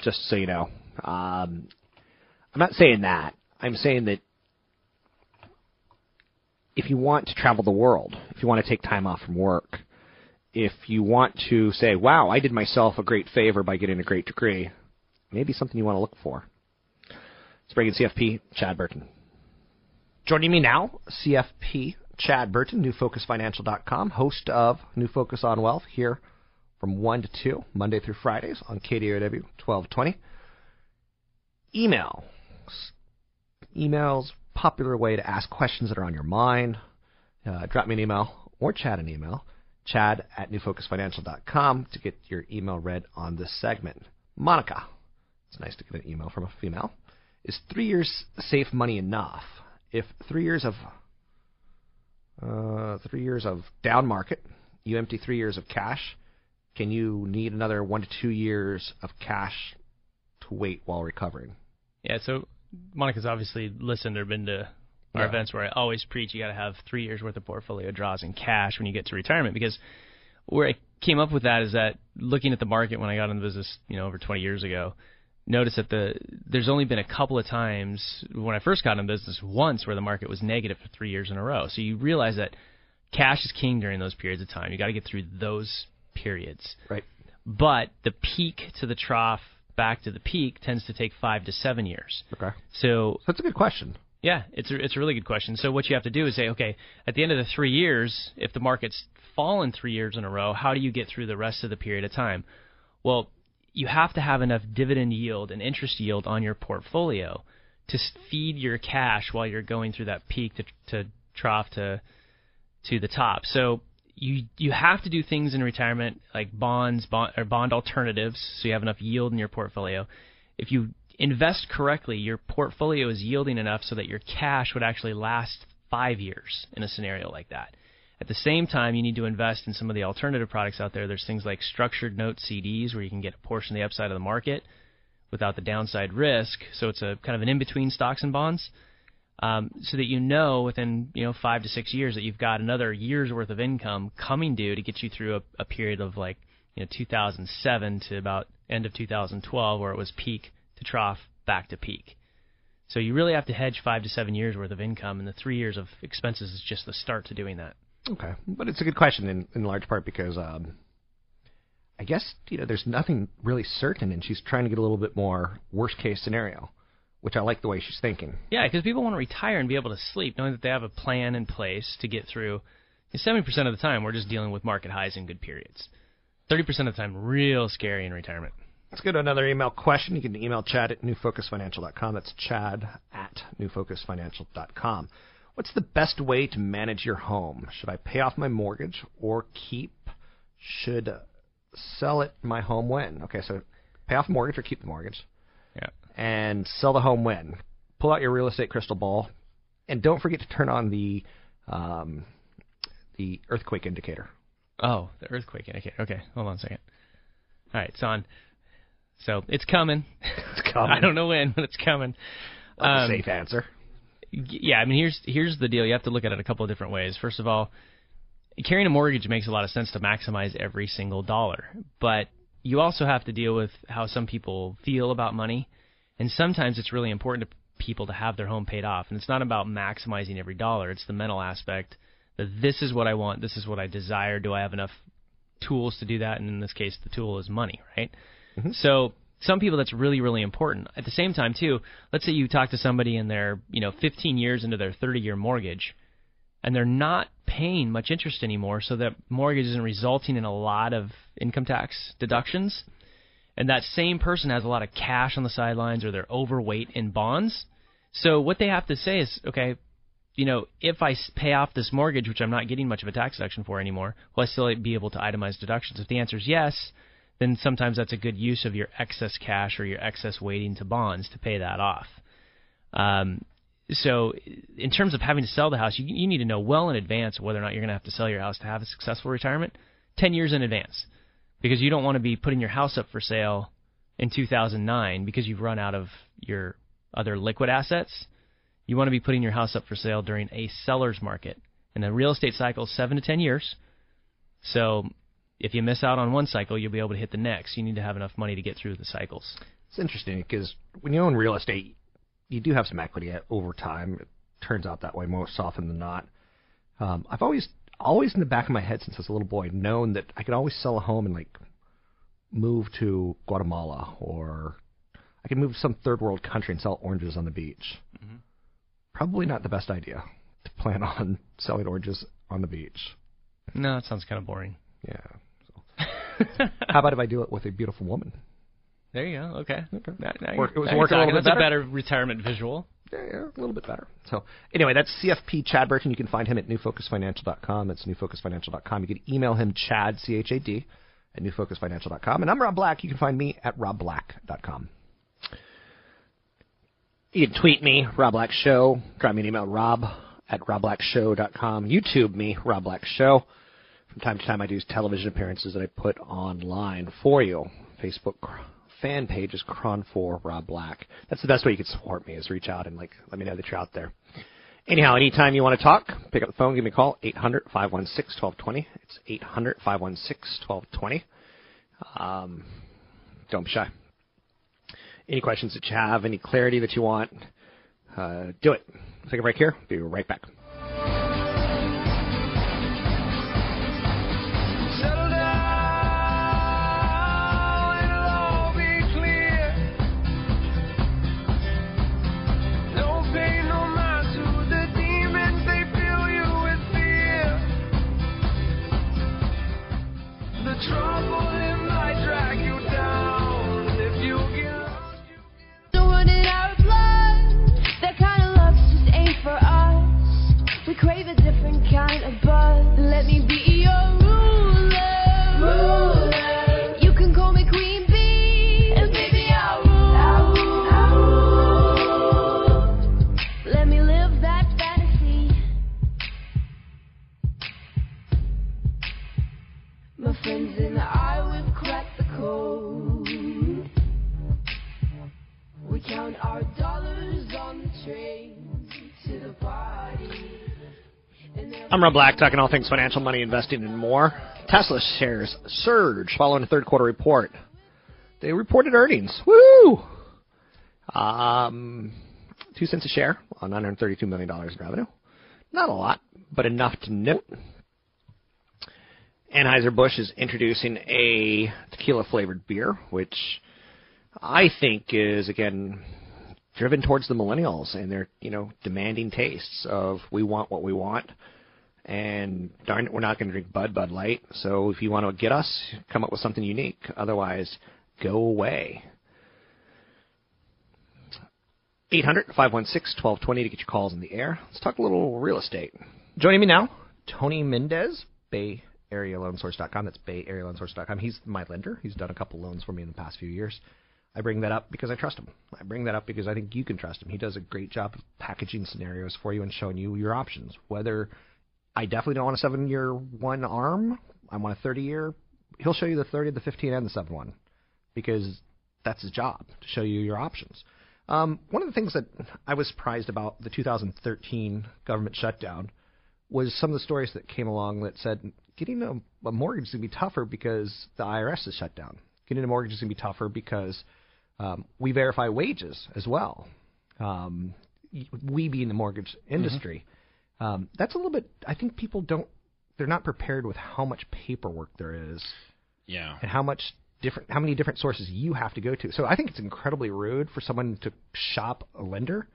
Speaker 1: just so you know. Um, I'm not saying that. I'm saying that if you want to travel the world, if you want to take time off from work, if you want to say, wow, I did myself a great favor by getting a great degree, maybe something you want to look for. Bring in CFP, Chad Burton. Joining me now, CFP Chad Burton, newfocusfinancial.com, host of New Focus on Wealth here from 1 to 2, Monday through Fridays on KDOW 1220. Email. Emails, popular way to ask questions that are on your mind. Uh, drop me an email or chat an email. Chad at newfocusfinancial.com to get your email read on this segment. Monica. It's nice to get an email from a female. Is three years safe money enough? if three years of uh, three years of down market, you empty three years of cash, can you need another one to two years of cash to wait while recovering?
Speaker 3: Yeah, so Monica's obviously listened or been to our yeah. events where I always preach you got to have three years worth of portfolio draws in cash when you get to retirement because where I came up with that is that looking at the market when I got into business, you know, over 20 years ago, notice that the there's only been a couple of times when I first got in business once where the market was negative for three years in a row. So you realize that cash is king during those periods of time. You got to get through those periods.
Speaker 1: Right.
Speaker 3: But the peak to the trough back to the peak tends to take five to seven years.
Speaker 1: Okay.
Speaker 3: So
Speaker 1: that's a good question.
Speaker 3: Yeah, it's a, it's a really good question. So what you have to do is say, okay, at the end of the three years, if the market's fallen three years in a row, how do you get through the rest of the period of time? Well, you have to have enough dividend yield and interest yield on your portfolio to feed your cash while you're going through that peak to, to trough to to the top. So you you have to do things in retirement like bonds, bond or bond alternatives, so you have enough yield in your portfolio. If you invest correctly, your portfolio is yielding enough so that your cash would actually last five years in a scenario like that. At the same time, you need to invest in some of the alternative products out there. There's things like structured note CDs where you can get a portion of the upside of the market without the downside risk. So it's a kind of an in-between stocks and bonds, um, so that you know within you know five to six years that you've got another year's worth of income coming due to get you through a, a period of like you know 2007 to about end of 2012 where it was peak to trough back to peak. So you really have to hedge five to seven years worth of income, and the three years of expenses is just the start to doing that.
Speaker 1: Okay, but it's a good question in, in large part because um, I guess you know there's nothing really certain, and she's trying to get a little bit more worst case scenario, which I like the way she's thinking.
Speaker 3: Yeah, because people want to retire and be able to sleep, knowing that they have a plan in place to get through. Seventy percent of the time, we're just dealing with market highs and good periods. Thirty percent of the time, real scary in retirement.
Speaker 1: Let's go to another email question. You can email Chad at newfocusfinancial.com. That's Chad at newfocusfinancial.com. What's the best way to manage your home? Should I pay off my mortgage or keep? Should sell it my home when? Okay, so pay off the mortgage or keep the mortgage. And sell the home when? Pull out your real estate crystal ball, and don't forget to turn on the um, the earthquake indicator.
Speaker 3: Oh, the earthquake indicator. Okay, hold on a second. All right, it's on. So it's coming.
Speaker 1: It's coming.
Speaker 3: I don't know when, but it's coming. Um,
Speaker 1: a safe answer.
Speaker 3: Yeah, I mean here's here's the deal. You have to look at it a couple of different ways. First of all, carrying a mortgage makes a lot of sense to maximize every single dollar, but you also have to deal with how some people feel about money, and sometimes it's really important to people to have their home paid off. And it's not about maximizing every dollar; it's the mental aspect that this is what I want, this is what I desire. Do I have enough tools to do that? And in this case, the tool is money, right? Mm-hmm. So some people that's really really important. At the same time too, let's say you talk to somebody and they're, you know, 15 years into their 30-year mortgage and they're not paying much interest anymore, so that mortgage isn't resulting in a lot of income tax deductions. And that same person has a lot of cash on the sidelines or they're overweight in bonds. So what they have to say is, okay, you know, if I pay off this mortgage, which I'm not getting much of a tax deduction for anymore, will I still be able to itemize deductions? If the answer is yes, then sometimes that's a good use of your excess cash or your excess weighting to bonds to pay that off. Um, so, in terms of having to sell the house, you, you need to know well in advance whether or not you're going to have to sell your house to have a successful retirement. Ten years in advance, because you don't want to be putting your house up for sale in 2009 because you've run out of your other liquid assets. You want to be putting your house up for sale during a seller's market, and the real estate cycle is seven to ten years. So, if you miss out on one cycle, you'll be able to hit the next. You need to have enough money to get through the cycles.
Speaker 1: It's interesting because when you own real estate, you do have some equity over time. It turns out that way most often than not. Um, I've always, always in the back of my head since I was a little boy, known that I could always sell a home and like move to Guatemala or I could move to some third world country and sell oranges on the beach. Mm-hmm. Probably not the best idea to plan on selling oranges on the beach.
Speaker 3: No, that sounds kind of boring.
Speaker 1: Yeah. So. How about if I do it with a beautiful woman?
Speaker 3: There you go. Okay. Now, now
Speaker 1: Work- it was
Speaker 3: now
Speaker 1: working a little bit.
Speaker 3: That's
Speaker 1: better?
Speaker 3: a better retirement visual.
Speaker 1: Yeah, a little bit better. So anyway, that's CFP Chad Burton. You can find him at newfocusfinancial.com. That's newfocusfinancial.com. You can email him Chad C H A D at newfocusfinancial.com. And I'm Rob Black. You can find me at robblack.com.
Speaker 9: You can tweet me, Rob Black Show. Drop me an email, rob at robblackshow.com. YouTube me, Rob Black Show. From time to time, I do television appearances that I put online for you. Facebook fan page is KRON4 Rob Black. That's the best way you can support me is reach out and like let me know that you're out there. Anyhow, anytime you want to talk, pick up the phone, give me a call, 800 516 1220. It's 800 516 1220. Um, don't be shy. Any questions that you have, any clarity that you want, uh, do it. Take a break here. Be right back. I'm Rob Black, talking all things financial, money, investing, and more. Tesla shares surge following a third quarter report. They reported earnings. Woo! Um, two cents a share on 932 million dollars in revenue. Not a lot, but enough to note.
Speaker 10: Anheuser-Busch is introducing a tequila flavored beer, which I think is again driven towards the millennials and their you know demanding tastes of we want what we want, and darn it, we're not going to drink Bud Bud Light. So if you want to get us, come up with something unique. Otherwise, go away. 800-516-1220 to get your calls in the air. Let's talk a little real estate.
Speaker 1: Joining me now, Tony Mendez, Bay Area Loan Source.com. That's Bay Area Loan Source.com. He's my lender. He's done a couple loans for me in the past few years. I bring that up because I trust him. I bring that up because I think you can trust him. He does a great job of packaging scenarios for you and showing you your options. Whether I definitely don't want a seven year one arm, I want a 30 year. He'll show you the 30, the 15, and the 7 1 because that's his job to show you your options. Um, one of the things that I was surprised about the 2013 government shutdown was some of the stories that came along that said getting a, a mortgage is going to be tougher because the IRS is shut down. Getting a mortgage is going to be tougher because um, we verify wages as well. Um, we being the mortgage industry, um, that's a little bit. I think people don't. They're not prepared with how much paperwork there is.
Speaker 11: Yeah.
Speaker 1: And how much different, how many different sources you have to go to. So I think it's incredibly rude for someone to shop a lender,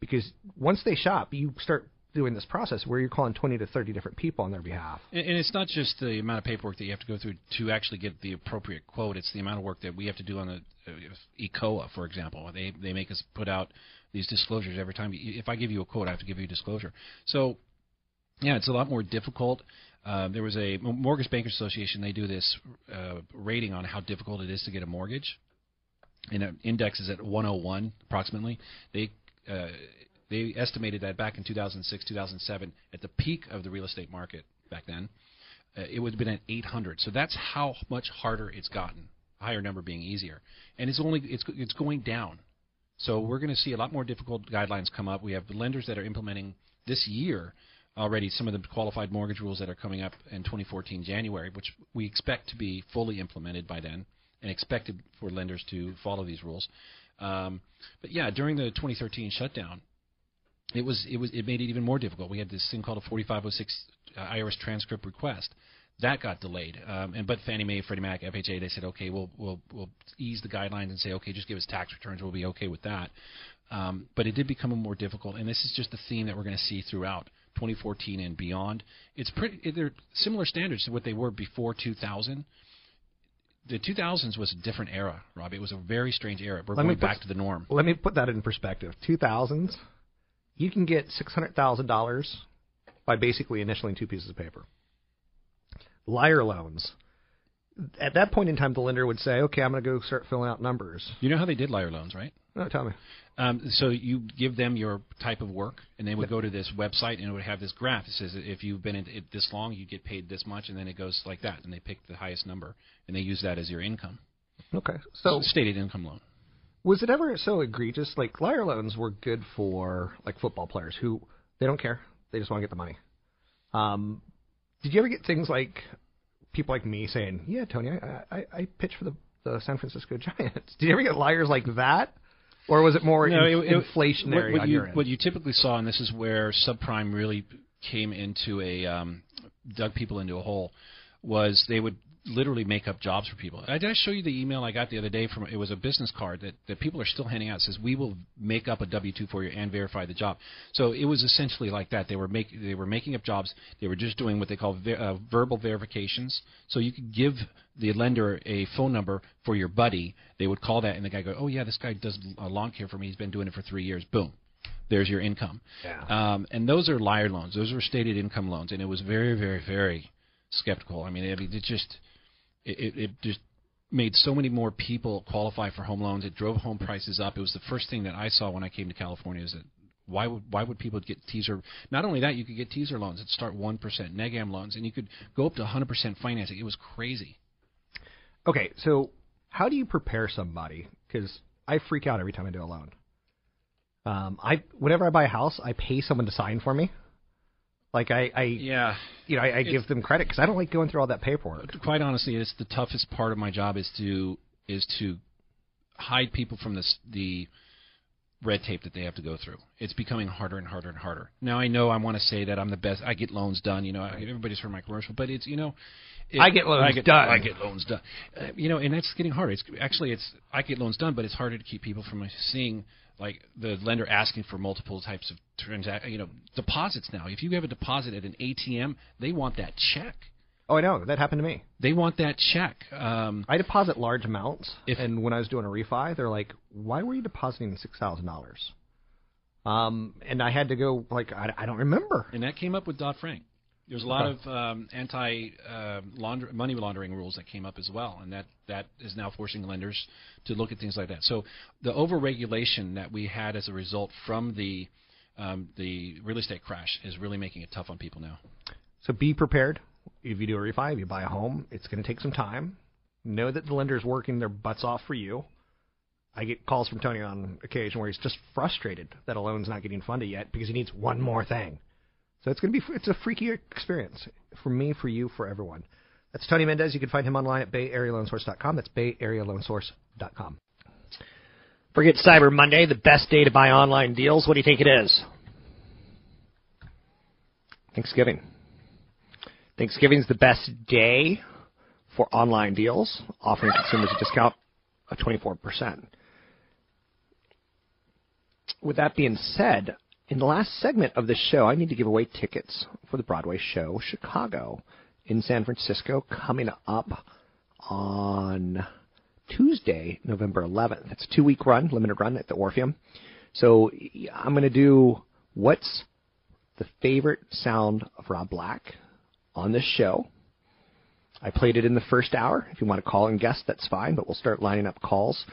Speaker 1: because once they shop, you start doing this process where you're calling 20 to 30 different people on their behalf.
Speaker 11: And, and it's not just the amount of paperwork that you have to go through to actually get the appropriate quote. It's the amount of work that we have to do on the uh, ECOA, for example. They they make us put out these disclosures every time. If I give you a quote, I have to give you a disclosure. So, yeah, it's a lot more difficult. Uh, there was a Mortgage Bankers Association. They do this uh, rating on how difficult it is to get a mortgage, and an index is at 101 approximately. They uh, they estimated that back in 2006, 2007, at the peak of the real estate market back then, uh, it would have been at 800. So that's how much harder it's gotten. Higher number being easier, and it's only it's it's going down. So we're going to see a lot more difficult guidelines come up. We have lenders that are implementing this year already some of the qualified mortgage rules that are coming up in 2014 January, which we expect to be fully implemented by then, and expected for lenders to follow these rules. Um, but yeah, during the 2013 shutdown, it was it was it made it even more difficult. We had this thing called a 4506 uh, IRS transcript request. That got delayed, um, and but Fannie Mae, Freddie Mac, FHA, they said, okay, we'll we'll we'll ease the guidelines and say, okay, just give us tax returns, we'll be okay with that. Um, but it did become more difficult, and this is just the theme that we're going to see throughout 2014 and beyond. It's pretty they're similar standards to what they were before 2000. The 2000s was a different era, Rob. It was a very strange era. We're
Speaker 1: Let
Speaker 11: going
Speaker 1: me put-
Speaker 11: back to the norm.
Speaker 1: Let me put that in perspective. 2000s, you can get $600,000 by basically initialing two pieces of paper. Liar loans. At that point in time, the lender would say, okay, I'm going to go start filling out numbers.
Speaker 11: You know how they did liar loans, right?
Speaker 1: No, tell me.
Speaker 11: Um, so you give them your type of work, and they would go to this website, and it would have this graph. It says if you've been in it this long, you get paid this much, and then it goes like that, and they pick the highest number, and they use that as your income.
Speaker 1: Okay. So
Speaker 11: stated income loan.
Speaker 1: Was it ever so egregious? Like liar loans were good for like football players who they don't care, they just want to get the money. Um, did you ever get things like people like me saying, "Yeah, Tony, I I, I pitch for the the San Francisco Giants"? Did you ever get liars like that, or was it more
Speaker 11: No,
Speaker 1: in-
Speaker 11: it- it-
Speaker 1: inflationary
Speaker 11: what, what
Speaker 1: on
Speaker 11: you? What you typically saw, and this is where subprime really came into a um, dug people into a hole, was they would literally make up jobs for people. I Did I show you the email I got the other day from? It was a business card that, that people are still handing out. It says we will make up a W two for you and verify the job. So it was essentially like that. They were make they were making up jobs. They were just doing what they call ver, uh, verbal verifications. So you could give the lender a phone number for your buddy. They would call that, and the guy go, "Oh yeah, this guy does uh, lawn care for me. He's been doing it for three years." Boom. There's your income.
Speaker 1: Yeah.
Speaker 11: Um, and those are liar loans. Those were stated income loans, and it was very, very, very skeptical. I mean, it, it just it, it, it just made so many more people qualify for home loans. It drove home prices up. It was the first thing that I saw when I came to California. Is that why would why would people get teaser? Not only that, you could get teaser loans that start one percent, negam loans, and you could go up to 100 percent financing. It was crazy.
Speaker 1: Okay, so how do you prepare somebody? Because I freak out every time I do a loan. Um, I whenever I buy a house, I pay someone to sign for me. Like I, I
Speaker 11: yeah,
Speaker 1: you know, I, I give them credit because I don't like going through all that paperwork.
Speaker 11: Quite honestly, it's the toughest part of my job is to is to hide people from this the red tape that they have to go through. It's becoming harder and harder and harder. Now I know I want to say that I'm the best. I get loans done. You know, I- everybody's heard my commercial, but it's you know. It,
Speaker 2: I get loans
Speaker 11: I get,
Speaker 2: done.
Speaker 11: I get loans done. Uh, you know, and that's getting harder. It's actually it's I get loans done, but it's harder to keep people from seeing like the lender asking for multiple types of transact, you know, deposits now. If you have a deposit at an ATM, they want that check.
Speaker 2: Oh, I know that happened to me.
Speaker 11: They want that check. Um,
Speaker 2: I deposit large amounts, and when I was doing a refi, they're like, "Why were you depositing six thousand dollars?" Um, and I had to go like, I, I don't remember.
Speaker 11: And that came up with Dodd Frank. There's a lot of um, anti uh, launder- money laundering rules that came up as well, and that that is now forcing lenders to look at things like that. So the overregulation that we had as a result from the um, the real estate crash is really making it tough on people now.
Speaker 2: So be prepared. If you do a refi, if you buy a home, it's going to take some time. Know that the lender's working their butts off for you. I get calls from Tony on occasion where he's just frustrated that a loan's not getting funded yet because he needs one more thing. So it's going to be it's a freaky experience for me, for you, for everyone. That's Tony Mendez. You can find him online at BayAreaLoanSource.com. That's BayAreaLoanSource.com.
Speaker 1: Forget Cyber Monday, the best day to buy online deals. What do you think it is? Thanksgiving. Thanksgiving's the best day for online deals, offering consumers a discount of 24%. With that being said, in the last segment of this show, I need to give away tickets for the Broadway show Chicago in San Francisco coming up on Tuesday, November 11th. It's a two week run, limited run at the Orpheum. So I'm going to do what's the favorite sound of Rob Black on this show. I played it in the first hour. If you want to call and guess, that's fine, but we'll start lining up calls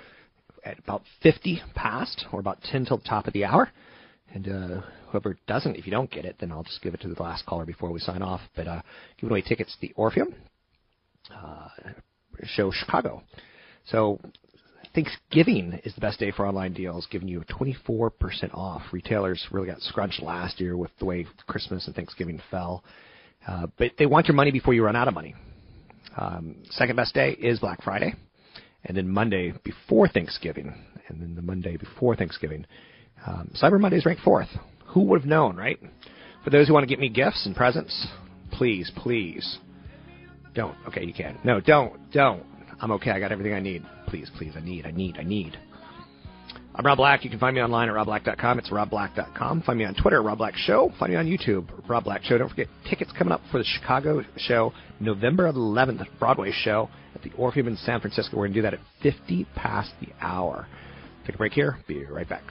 Speaker 1: at about 50 past or about 10 till the top of the hour. And uh, whoever doesn't, if you don't get it, then I'll just give it to the last caller before we sign off. But uh, giving away tickets to the Orpheum uh, show Chicago. So Thanksgiving is the best day for online deals, giving you 24% off. Retailers really got scrunched last year with the way Christmas and Thanksgiving fell. Uh, but they want your money before you run out of money. Um, second best day is Black Friday, and then Monday before Thanksgiving, and then the Monday before Thanksgiving. Um, Cyber Monday is ranked fourth. Who would have known, right? For those who want to get me gifts and presents, please, please, don't. Okay, you can. No, don't, don't. I'm okay. I got everything I need. Please, please, I need, I need, I need. I'm Rob Black. You can find me online at robblack.com. It's robblack.com. Find me on Twitter, Rob Black Show. Find me on YouTube, Rob Black Show. Don't forget tickets coming up for the Chicago show, November 11th, Broadway show at the Orpheum in San Francisco. We're going to do that at 50 past the hour. Take a break here. Be right back.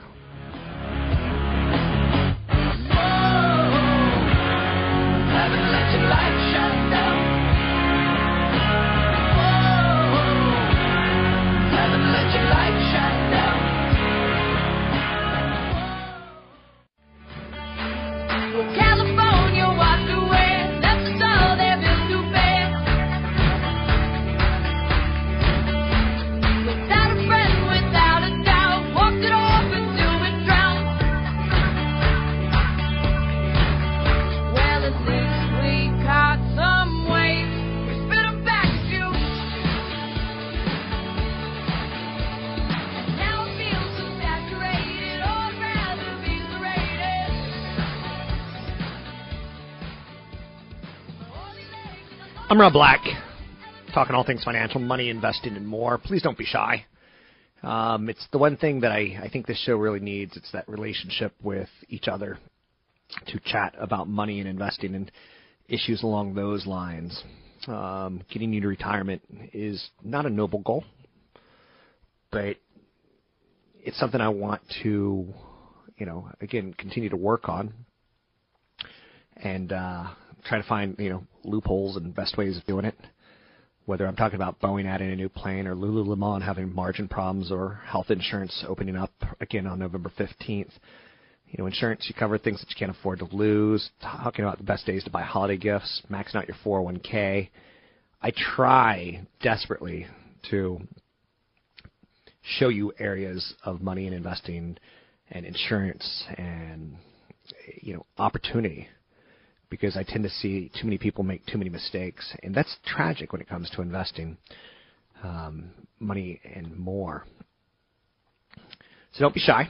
Speaker 1: I'm Rob Black, talking all things financial, money, investing, and more. Please don't be shy. Um, it's the one thing that I, I think this show really needs. It's that relationship with each other to chat about money and investing and issues along those lines. Um, getting you to retirement is not a noble goal, but it's something I want to, you know, again, continue to work on and uh, try to find you know loopholes and best ways of doing it. Whether I'm talking about Boeing adding a new plane or Lululemon having margin problems or health insurance opening up again on November 15th. You know, insurance, you cover things that you can't afford to lose, talking about the best days to buy holiday gifts, maxing out your 401k. I try desperately to show you areas of money and investing and insurance and you know opportunity because I tend to see too many people make too many mistakes, and that's tragic when it comes to investing um, money and more. So don't be shy.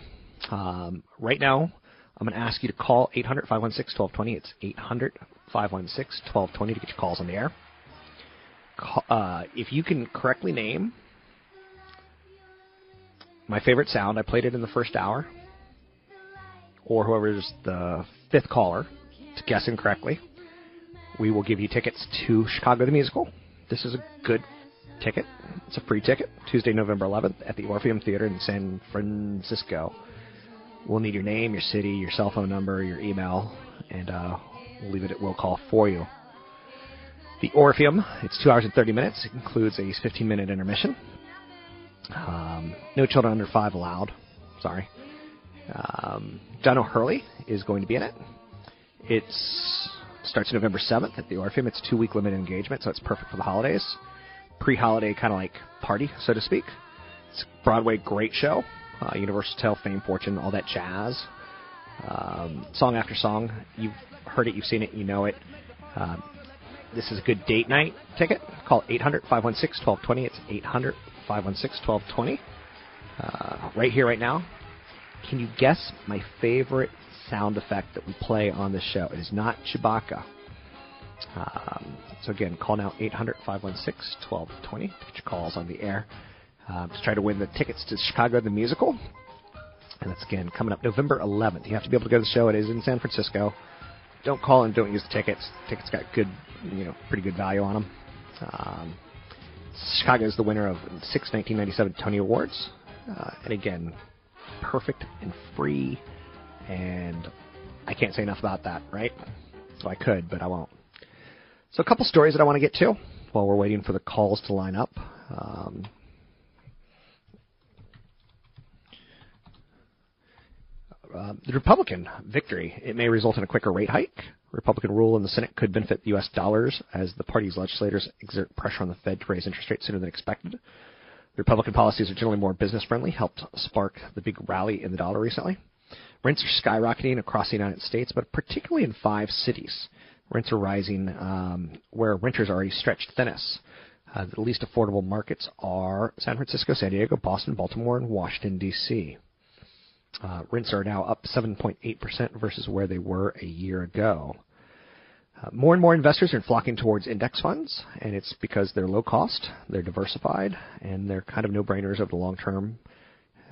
Speaker 1: Um, right now, I'm going to ask you to call 800 516 1220. It's 800 516 1220 to get your calls on the air. Uh, if you can correctly name my favorite sound, I played it in the first hour, or whoever's the fifth caller to guess incorrectly, we will give you tickets to Chicago the Musical. This is a good ticket. It's a free ticket. Tuesday, November 11th at the Orpheum Theater in San Francisco. We'll need your name, your city, your cell phone number, your email, and uh, we'll leave it at will call for you. The Orpheum, it's two hours and 30 minutes. It includes a 15 minute intermission. Um, no children under five allowed. Sorry. Um, John O'Hurley is going to be in it. It's starts November 7th at the Orpheum. It's two week limited engagement, so it's perfect for the holidays. Pre holiday kind of like party, so to speak. It's Broadway great show. Uh, Universal Tale, Fame, Fortune, all that jazz. Um, song after song. You've heard it, you've seen it, you know it. Um, this is a good date night ticket. Call 800 516 1220. It's 800 516 1220. Uh, right here, right now. Can you guess my favorite sound effect that we play on the show? It is not Chewbacca. Um, so again, call now 800 516 1220 to get your calls on the air um, to try to win the tickets to Chicago the Musical. And that's again coming up November 11th. You have to be able to go to the show. It is in San Francisco. Don't call and don't use the tickets. Tickets got good, you know, pretty good value on them. Um, Chicago is the winner of six 1997 Tony Awards, uh, and again, perfect and free. And I can't say enough about that, right? So I could, but I won't. So a couple stories that I want to get to while we're waiting for the calls to line up. Um, uh, the Republican victory. It may result in a quicker rate hike. Republican rule in the Senate could benefit the U.S. dollars as the party's legislators exert pressure on the Fed to raise interest rates sooner than expected. The Republican policies are generally more business friendly, helped spark the big rally in the dollar recently. Rents are skyrocketing across the United States, but particularly in five cities. Rents are rising um, where renters are already stretched thinnest. Uh, the least affordable markets are San Francisco, San Diego, Boston, Baltimore, and Washington, D.C. Uh, rents are now up 7.8% versus where they were a year ago. Uh, more and more investors are flocking towards index funds, and it's because they're low cost, they're diversified, and they're kind of no-brainers over the long term.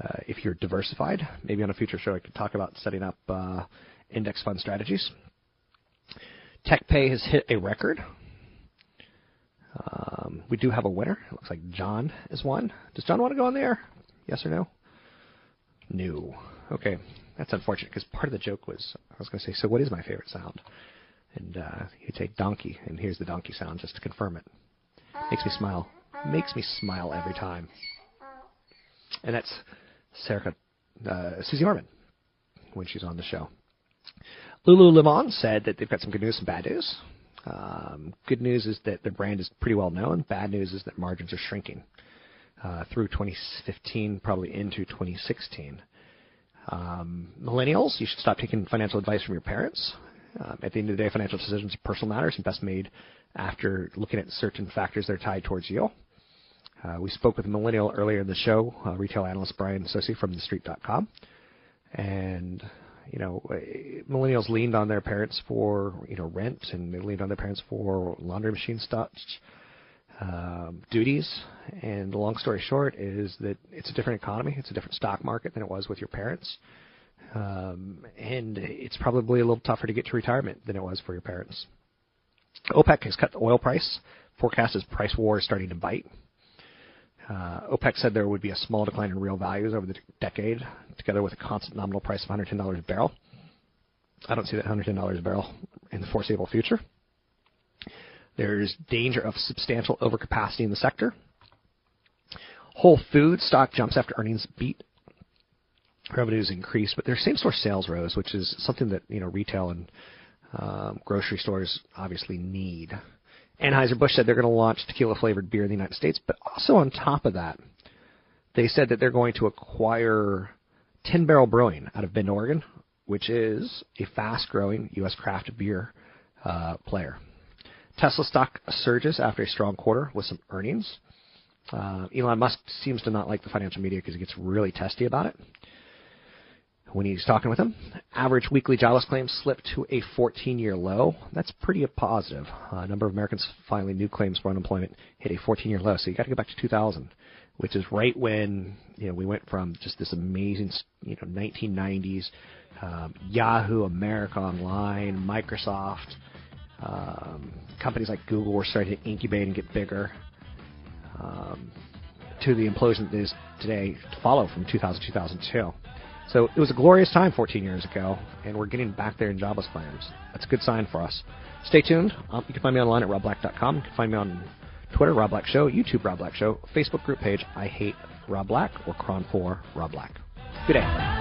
Speaker 1: Uh, if you're diversified, maybe on a future show I could talk about setting up uh, index fund strategies. TechPay has hit a record. Um, we do have a winner. It looks like John is one. Does John want to go on the air? Yes or no? No. Okay, that's unfortunate because part of the joke was I was going to say, so what is my favorite sound? And uh, he'd say donkey, and here's the donkey sound just to confirm it. Makes me smile. Makes me smile every time. And that's Sarah, uh, Suze Orman when she's on the show. Lulu Lululemon said that they've got some good news and bad news. Um, good news is that their brand is pretty well known. Bad news is that margins are shrinking uh, through 2015, probably into 2016. Um, millennials, you should stop taking financial advice from your parents. Um, at the end of the day, financial decisions are personal matters and best made after looking at certain factors that are tied towards you. Uh, we spoke with a millennial earlier in the show, uh, retail analyst Brian Sozzi from TheStreet.com, and you know, uh, millennials leaned on their parents for you know rent, and they leaned on their parents for laundry machine stuff, um, duties. And the long story short is that it's a different economy. It's a different stock market than it was with your parents. Um, and it's probably a little tougher to get to retirement than it was for your parents. OPEC has cut the oil price. Forecast is price war is starting to bite. Uh, OPEC said there would be a small decline in real values over the decade, together with a constant nominal price of $110 a barrel. I don't see that $110 a barrel in the foreseeable future. There's danger of substantial overcapacity in the sector. Whole Foods stock jumps after earnings beat. Revenues increased, but their same-store sales rose, which is something that you know retail and um, grocery stores obviously need. Anheuser-Busch said they're going to launch tequila-flavored beer in the United States, but also on top of that, they said that they're going to acquire Ten Barrel Brewing out of Bend, Oregon, which is a fast-growing U.S. craft beer uh, player. Tesla stock surges after a strong quarter with some earnings. Uh, Elon Musk seems to not like the financial media because he gets really testy about it. When he's talking with them. Average weekly jobless claims slipped to a 14-year low. That's pretty positive. A uh, number of Americans filing new claims for unemployment hit a 14-year low. So you got to go back to 2000, which is right when you know we went from just this amazing you know 1990s um, Yahoo, America Online, Microsoft, um, companies like Google were starting to incubate and get bigger. Um, to the implosion that is today to follow from 2000 2002. So it was a glorious time 14 years ago, and we're getting back there in jobless claims. That's a good sign for us. Stay tuned. Um, you can find me online at robblack.com. You can find me on Twitter, Rob Black Show, YouTube, Rob Black Show, Facebook group page, I Hate Rob Black, or KRON4 Rob Black. Good day.